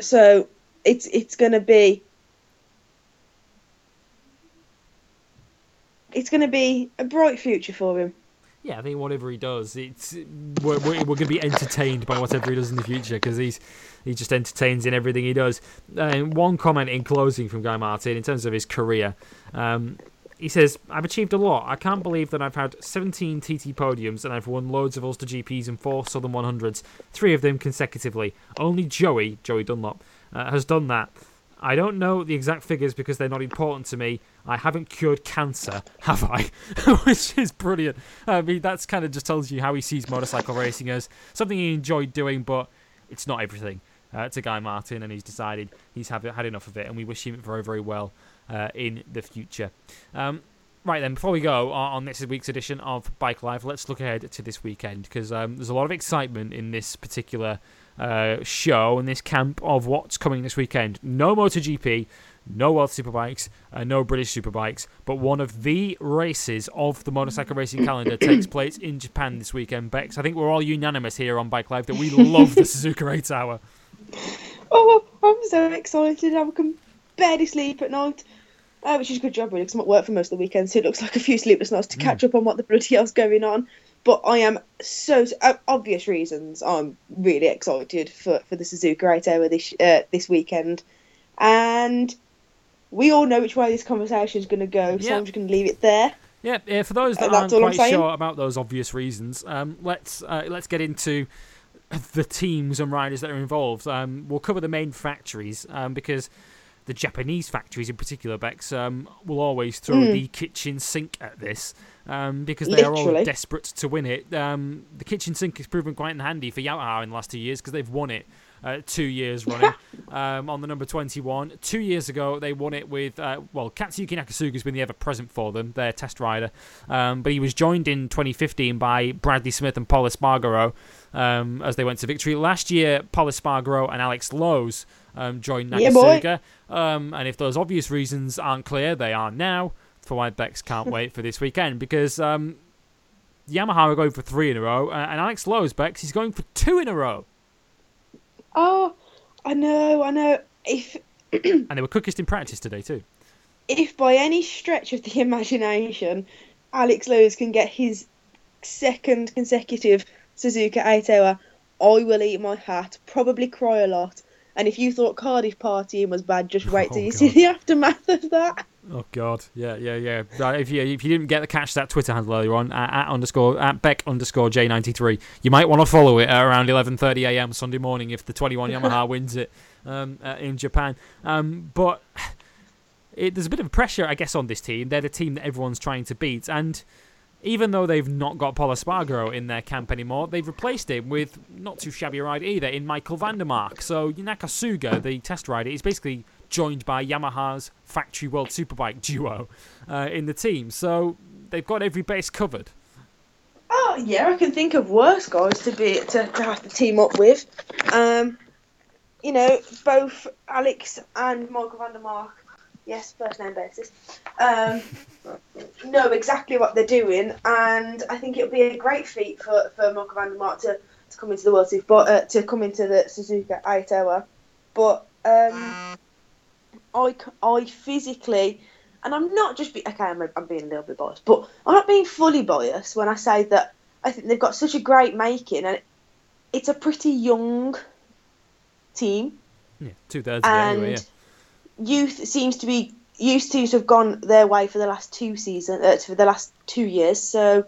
so it's it's going to be it's going to be a bright future for him. Yeah, I think whatever he does, it's we're, we're, we're going to be entertained by whatever he does in the future because he's he just entertains in everything he does. And one comment in closing from Guy Martin in terms of his career, um, he says, "I've achieved a lot. I can't believe that I've had 17 TT podiums and I've won loads of Ulster GPs and four Southern 100s, three of them consecutively. Only Joey, Joey Dunlop, uh, has done that." I don't know the exact figures because they're not important to me. I haven't cured cancer, *laughs* have I? *laughs* Which is brilliant. I mean, that's kind of just tells you how he sees motorcycle racing as something he enjoyed doing, but it's not everything uh, to Guy Martin, and he's decided he's have, had enough of it, and we wish him very, very well uh, in the future. Um, right then, before we go on, this week's edition of Bike Live, let's look ahead to this weekend because um, there's a lot of excitement in this particular uh, show and this camp of what's coming this weekend. No MotoGP, no World Superbikes, uh, no British Superbikes, but one of the races of the motorcycle racing calendar *coughs* takes place in Japan this weekend. Bex, I think we're all unanimous here on Bike Live that we love the Suzuka 8 Hour. *laughs* Oh, I'm so excited! I can barely sleep at night. Uh, which is a good job, really, because I'm at work for most of the weekend, so it looks like a few sleepless nights to catch up on what the bloody hell's going on. But I am so, uh, obvious reasons, I'm really excited for, for the Suzuka 8 Hour this, uh, this weekend. And we all know which way this conversation is going to go, so Yeah. I'm just going to leave it there. Yeah, for those that aren't quite sure about those obvious reasons, um, let's uh, let's get into the teams and riders that are involved. Um, we'll cover the main factories um, because the Japanese factories in particular, Bex, um, will always throw Mm. the kitchen sink at this um, because they are all desperate to win it. Um, the kitchen sink has proven quite handy for Yamaha in the last two years because they've won it uh, two years running *laughs* um, on the number 21. Two years ago, they won it with, uh, well, Katsuyuki Nakasuga has been the ever present for them, their test rider. Um, but he was joined in 2015 by Bradley Smith and Paul Espargaro um, as they went to victory. Last year, Paul Espargaro and Alex Lowes um, joined Yeah. Nakasuga. um, and if those obvious reasons aren't clear, they are now. For why Bex can't *laughs* wait for this weekend because um, Yamaha are going for three in a row, and Alex Lowes Bex he's going for two in a row, Oh, I know, I know. If *clears throat* and they were quickest in practice today too. if by any stretch of the imagination, Alex Lowes can get his second consecutive Suzuka 8 hour, I will eat my hat, probably cry a lot. And if you thought Cardiff partying was bad, just wait till Oh, you see the aftermath of that. Oh God, yeah, yeah, yeah. If you if you didn't get the catch that Twitter handle earlier on at, at underscore at Beck underscore J ninety three, you might want to follow it at around eleven thirty a.m. Sunday morning if the twenty one Yamaha *laughs* wins it um, uh, in Japan. Um, but it, there's a bit of pressure, I guess, on this team. They're the team that everyone's trying to beat, and even though they've not got Paul Espargaro in their camp anymore, they've replaced him with not too shabby a rider either in Michael van der Mark. So Nakasuga, the test rider, is basically joined by Yamaha's Factory World Superbike duo uh, in the team. So they've got every base covered. Oh yeah, I can think of worse guys to be to, to have to team up with. Um, you know, both Alex and Michael van der Mark, yes, first name basis, um, know exactly what they're doing, and I think it'll be a great feat for, for Michael van der Mark to, to come into the World Super, but uh, to come into the Suzuka Hour. But um, I, I physically, and I'm not just be, okay, I'm, I'm being a little bit biased, but I'm not being fully biased when I say that I think they've got such a great making, and it's a pretty young team, Yeah, two thirds of and anyway. Yeah. youth seems to be used to have gone their way for the last two seasons, uh, for the last two years. So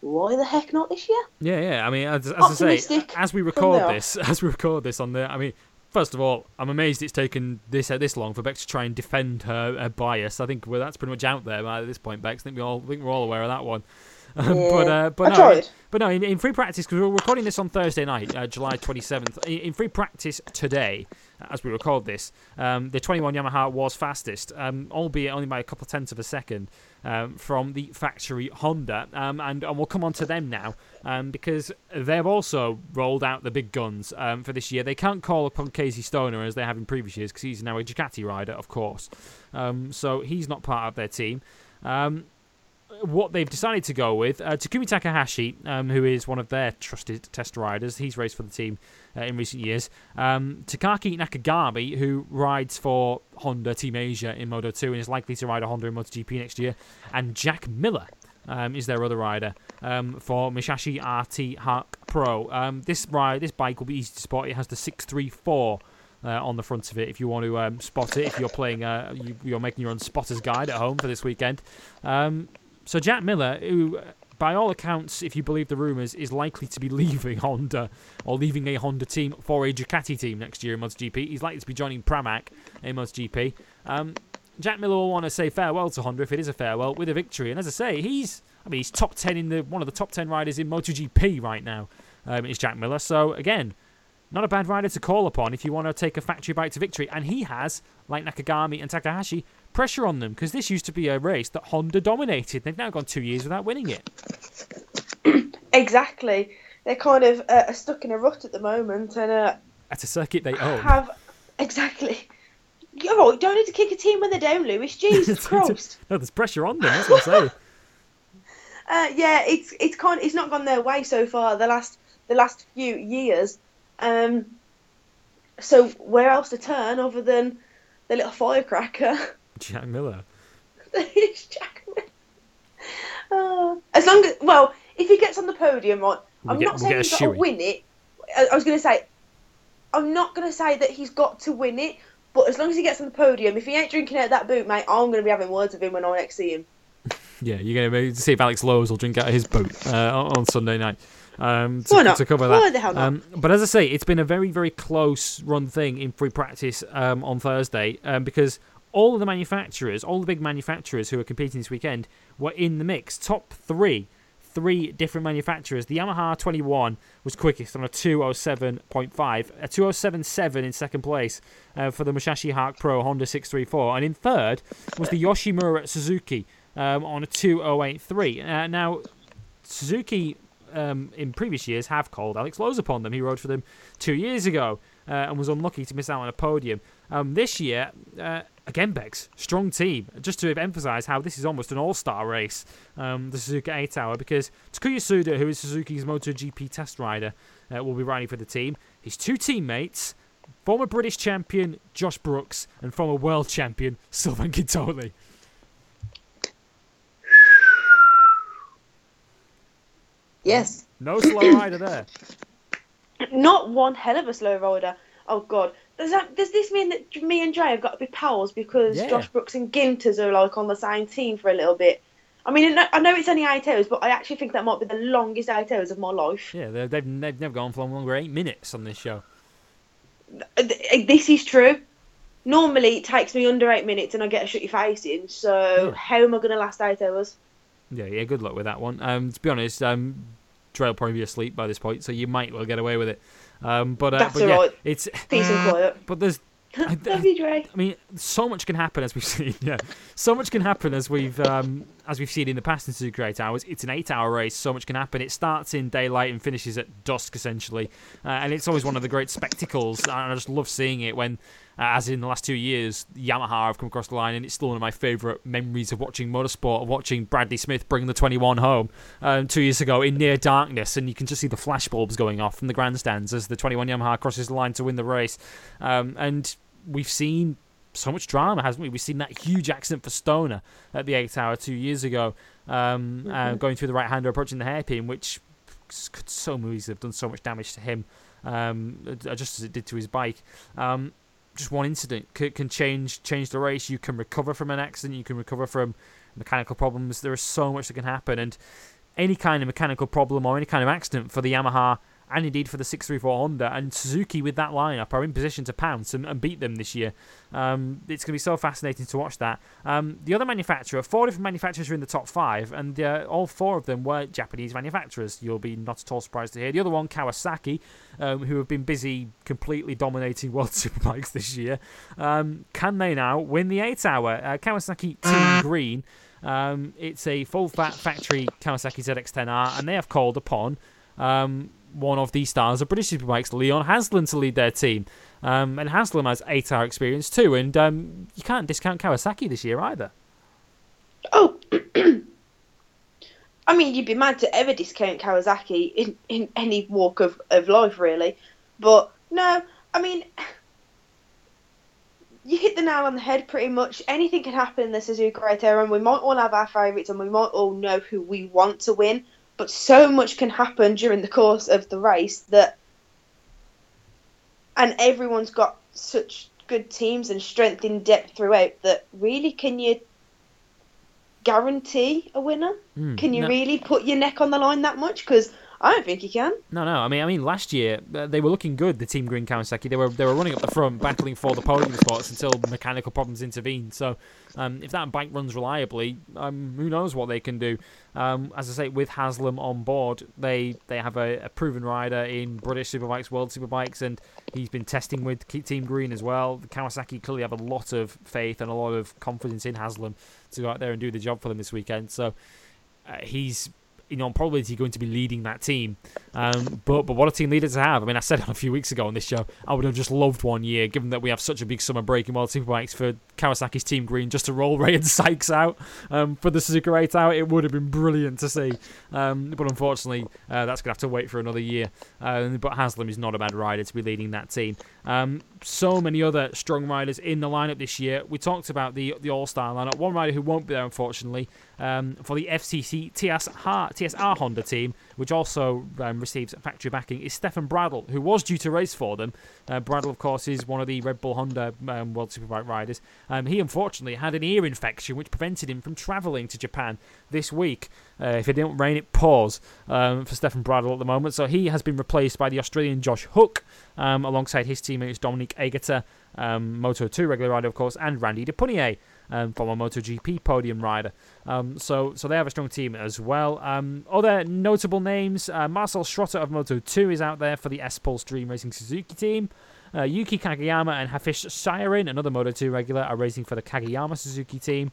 why the heck not this year? Yeah, yeah. I mean, as, as I say, as we record this, *laughs* as we record this on the, I mean, first of all, I'm amazed it's taken this uh, this long for Bex to try and defend her, her bias. I think well, that's pretty much out there at this point, Bex. I think we all I think we're all aware of that one. *laughs* Um, but Yeah. uh, but I no, tried. but no, in, in free practice because we're recording this on Thursday night, uh, July 27th. In, in free practice today, as we record this, um, the 21 Yamaha was fastest, um, albeit only by a couple tenths of a second um, from the factory Honda. Um, and, and we'll come on to them now um, because they've also rolled out the big guns um, for this year. They can't call upon Casey Stoner as they have in previous years because he's now a Ducati rider, of course. So he's not part of their team. What they've decided to go with uh, Takumi Takahashi, um, who is one of their trusted test riders. He's raced for the team uh, in recent years. Um, Takaki Nakagami, who rides for Honda Team Asia in Moto 2 and is likely to ride a Honda in MotoGP next year. And Jack Miller um, is their other rider um, for Musashi RT Harc-Pro. Um, this ride, this bike will be easy to spot. It has the 634 uh, on the front of it if you want to um, spot it. If you're playing, uh, you, you're making your own spotter's guide at home for this weekend. Um, so Jack Miller, who by all accounts, if you believe the rumours, is likely to be *laughs* leaving Honda or leaving a Honda team for a Ducati team next year in MotoGP. He's likely to be joining Pramac in MotoGP. Um, Jack Miller will want to say farewell to Honda if it is a farewell with a victory. And as I say, he's I mean he's top ten in the one of the top ten riders in MotoGP right now. Um, is Jack Miller. So again, not a bad rider to call upon if you want to take a factory bike to victory. And he has, like Nakagami and Takahashi, pressure on them because this used to be a race that Honda dominated. They've now gone two years without winning it. *clears throat* Exactly. They're kind of uh, stuck in a rut at the moment, and uh, At a circuit they own. have exactly. Yo, don't need to kick a team when they're down, Lewis. *laughs* Jesus Christ. no, there's pressure on them. That's what I'm saying. *laughs* Uh, yeah, it's it's kind it's not gone their way so far the last the last few years. Um, so where else to turn other than the little firecracker? *laughs* Jack Miller. It's Jack Miller. Uh, as long as well, if he gets on the podium, right, We'll I'm get- not saying he's got to win it. I, I was going to say, I'm not going to say that he's got to win it, but as long as he gets on the podium, if he ain't drinking out of that boot, mate, I'm going to be having words with him when I next see him. *laughs* Yeah, you're going to see if Alex Lowes will drink out of his boot uh, on on Sunday night. Um, to, Why not? to cover Why that. the hell not? Um, but as I say, it's been a very, very close run thing in free practice um, on Thursday um, because all of the manufacturers, all the big manufacturers who are competing this weekend, were in the mix. Top three three different manufacturers. The Yamaha 21 was quickest on a 207.5, a 207.7 in second place uh, for the Musashi Harc-Pro Honda 634, and in third was the Yoshimura Suzuki um, on a 2083. Uh, now, Suzuki um, in previous years have called Alex Lowes upon them. He rode for them two years ago uh, and was unlucky to miss out on a podium. Um, this year, uh, again, Bex, strong team. Just to emphasise how this is almost an all-star race, um, the Suzuka 8 Hour, because Takuya Suda, who is Suzuki's MotoGP test rider, uh, will be riding for the team. His two teammates, former British champion Josh Brooks and former world champion Sylvain Guintoli. Yes. Um, no slow *coughs* rider there. Not one hell of a slow rider. Oh god. Does that does this mean that me and Dre have got to be pals because Yeah. Josh Brooks and Ginters are like on the same team for a little bit? I mean, I know- it's only eight hours, but I actually think that might be the longest eight hours of my life. Yeah, they've, they've, never gone for longer eight minutes on this show. Eh, this is true. Normally, it takes me under eight minutes and I get a shut your face in. So Yeah. how am I going to last eight hours? Yeah, yeah, good luck with that one. Um, to be honest, um, Dre will probably be asleep by this point, so you might well get away with it. Um, but uh, That's but yeah, alright. it's Peace and *laughs* quiet. but there's *laughs* I, Love you, Dre. I mean, so much can happen as we've *laughs* seen. Yeah, so much can happen as we've um, as we've seen in the past in Suzuka Eight Hours. It's an eight-hour race. So much can happen. It starts in daylight and finishes at dusk, essentially, uh, and it's always one of the great spectacles. And I just love seeing it when, as in the last two years, Yamaha have come across the line, and it's still one of my favourite memories of watching motorsport, of watching Bradley Smith bring the 21 home um, two years ago in near darkness, and you can just see the flashbulbs going off from the grandstands as the 21 Yamaha crosses the line to win the race, um, and we've seen so much drama, hasn't we? We've seen that huge accident for Stoner at the eight hour two years ago, um, uh, going through the right hander, approaching the hairpin, which could so easily have done so much damage to him, um, uh, just as it did to his bike. Um, just one incident can, can change change the race. You can recover from an accident. You can recover from mechanical problems. There is so much that can happen, and any kind of mechanical problem or any kind of accident for the Yamaha and indeed for the 634 Honda and Suzuki with that lineup are in position to pounce and, and beat them this year. Um, it's going to be so fascinating to watch that. Um, the other manufacturer, four different manufacturers are in the top five, and uh, all four of them were Japanese manufacturers. You'll be not at all surprised to hear. The other one, Kawasaki, um, who have been busy completely dominating *laughs* World Superbikes this year. Um, can they now win the eight hour? Uh, Kawasaki Team Green. Um, it's a full fat factory Kawasaki ZX10R, and they have called upon um, one of the stars of British Superbikes, Leon Haslam, to lead their team. Um, and Haslam has eight hour experience too, and um, you can't discount Kawasaki this year either. Oh, *clears throat* I mean, you'd be mad to ever discount Kawasaki in, in any walk of, of life, really. But no, I mean, *sighs* you hit the nail on the head pretty much. Anything can happen in the Suzuka Eight Hour, and we might all have our favourites, and we might all know who we want to win. But so much can happen during the course of the race that, and everyone's got such good teams and strength in depth throughout that really can you guarantee a winner? Hmm. Can you No- really put your neck on the line that much? Because I don't think he can. No, no. I mean, I mean, last year uh, they were looking good. The Team Green Kawasaki, they were they were running up the front, battling for the podium spots until mechanical problems intervened. So, um, if that bike runs reliably, um, who knows what they can do? Um, as I say, with Haslam on board, they they have a, a proven rider in British Superbikes, World Superbikes, and he's been testing with Team Green as well. The Kawasaki clearly have a lot of faith and a lot of confidence in Haslam to go out there and do the job for them this weekend. So, uh, he's you know, on probability going to be leading that team. Um, but but what a team leader to have. I mean, I said it a few weeks ago on this show. I would have just loved one year, given that we have such a big summer break in World Superbikes for Kawasaki's Team Green, just to roll *laughs* Rea and Sykes out um, for the Suzuka 8 out. It would have been brilliant to see. Um, but unfortunately, uh, that's going to have to wait for another year. Uh, but Haslam is not a bad rider to be leading that team. Um, so many other strong riders in the lineup this year. We talked about the the All Star lineup. One rider who won't be there, unfortunately, um, for the FCC TSR, TSR Honda team, which also um, receives factory backing, is Stefan Bradl, who was due to race for them. Uh, Bradl, of course, is one of the Red Bull Honda um, World Superbike riders. Um, he unfortunately had an ear infection, which prevented him from travelling to Japan this week. Uh, if it didn't rain, it pours um, for Stefan Bradl at the moment. So he has been replaced by the Australian Josh Hook, um, alongside his teammates Dominic Aegerter, um, Moto 2 regular rider, of course, and Randy de Puniet. Um, former MotoGP podium rider. Um, so, so they have a strong team as well. Um, other notable names: uh, Marcel Schrotter of Moto2 is out there for the S Pulse Dream Racing Suzuki team. Uh, Yuki Kagayama and Hafizh Syahrin, another Moto2 regular, are racing for the Kagayama Suzuki team.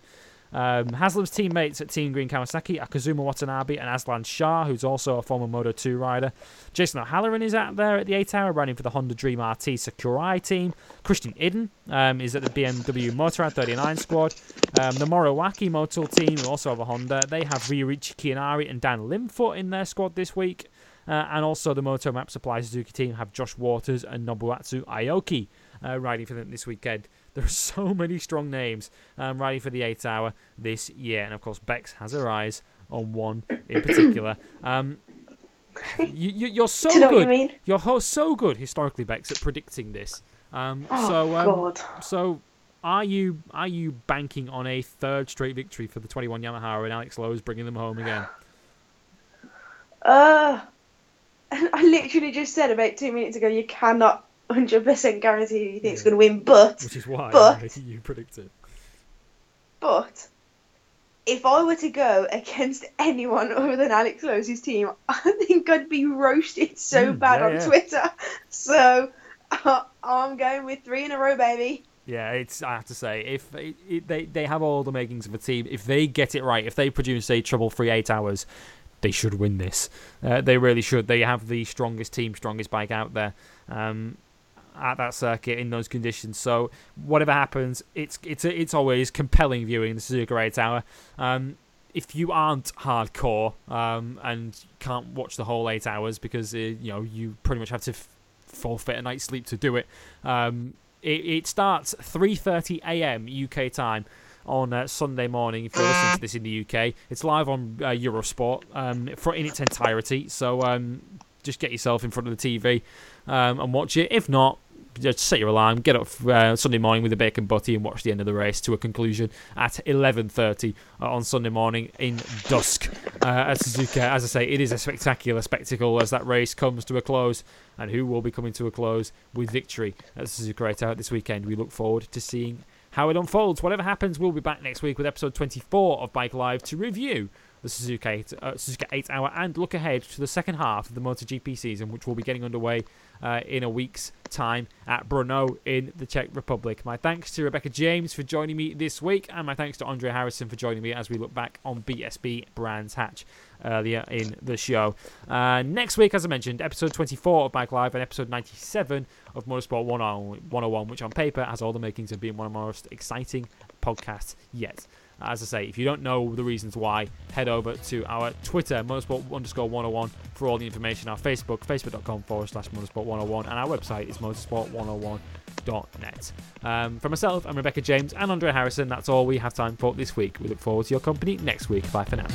Um, Haslam's teammates at Team Green Kawasaki are Kazuma Watanabe and Azlan Shah, who's also a former Moto 2 rider. Jason O'Halloran is out there at the 8 hour, running for the Honda Dream RT Sakurai team. Christian Iddon um, is at the BMW Motorrad 39 squad. Um, the Moriwaki Motul team, who also have a Honda, they have Ryuichi Kiyonari and Dan Linfoot in their squad this week. Uh, and also the Moto Map Supply Suzuki team have Josh Waters and Nobuatsu Aoki uh, riding for them this weekend. There are *laughs* so many strong names um, riding for the 8 hour this year. And of course, Bex has her eyes on one in particular. *coughs* Um, you, you're so you good. you? You're so good historically, Bex, at predicting this. Um, Oh, so, um, God. so are you are you banking on a third straight victory for the 21 Yamaha and Alex Lowes bringing them home again? Uh, I literally just said about two minutes ago you cannot 100% guarantee who you think Yeah. going to win, but Which is why But- you predicted. but if I were to go against anyone other than Alex Lowes' team, *laughs* I think I'd be roasted so Mm, bad yeah, on yeah. Twitter. *laughs* So uh, I'm going with three in a row, baby. Yeah, it's. I have to say, if it, it, they they have all the makings of a team, if they get it right, if they produce a trouble-free eight hours, they should win this. Uh, they really should. They have the strongest team, strongest bike out there um, at that circuit in those conditions. So whatever happens, it's it's it's always compelling viewing the Suzuka eight hour. Um, if you aren't hardcore um, and can't watch the whole eight hours because uh, you know you pretty much have to f- forfeit a night's sleep to do it. Um, it, it starts 3:30 a.m. UK time on uh, Sunday morning. If you're listening to this in the UK, it's live on uh, Eurosport um, for in its entirety. So um, just get yourself in front of the TV um, and watch it. If not, just set your alarm, get up uh, Sunday morning with a bacon butty, and watch the end of the race to a conclusion at 11:30 uh, on Sunday morning in dusk. Uh, at Suzuka, as I say, it is a spectacular spectacle as that race comes to a close, and who will be coming to a close with victory at Suzuka Eight Out this weekend. We look forward to seeing how it unfolds. Whatever happens, we'll be back next week with episode 24 of Bike Live to review the Suzuka 8, uh, Suzuka 8 hour and look ahead to the second half of the MotoGP season, which will be getting underway uh, in a week's time at Brno in the Czech Republic. My thanks to Rebecca James for joining me this week, and my thanks to Andre Harrison for joining me as we look back on BSB Brands Hatch earlier in the show. Uh, next week, as I mentioned, episode 24 of Bike Live and episode 97 of Motorsport 101, which on paper has all the makings of being one of the most exciting podcasts yet. As I say, if you don't know the reasons why, head over to our Twitter, motorsport underscore 101, for all the information. Our Facebook, facebook.com forward slash motorsport 101, and our website is motorsport101.net. Um, for myself, I'm Rebecca James and Andre Harrison. That's all we have time for this week. We look forward to your company next week. Bye for now.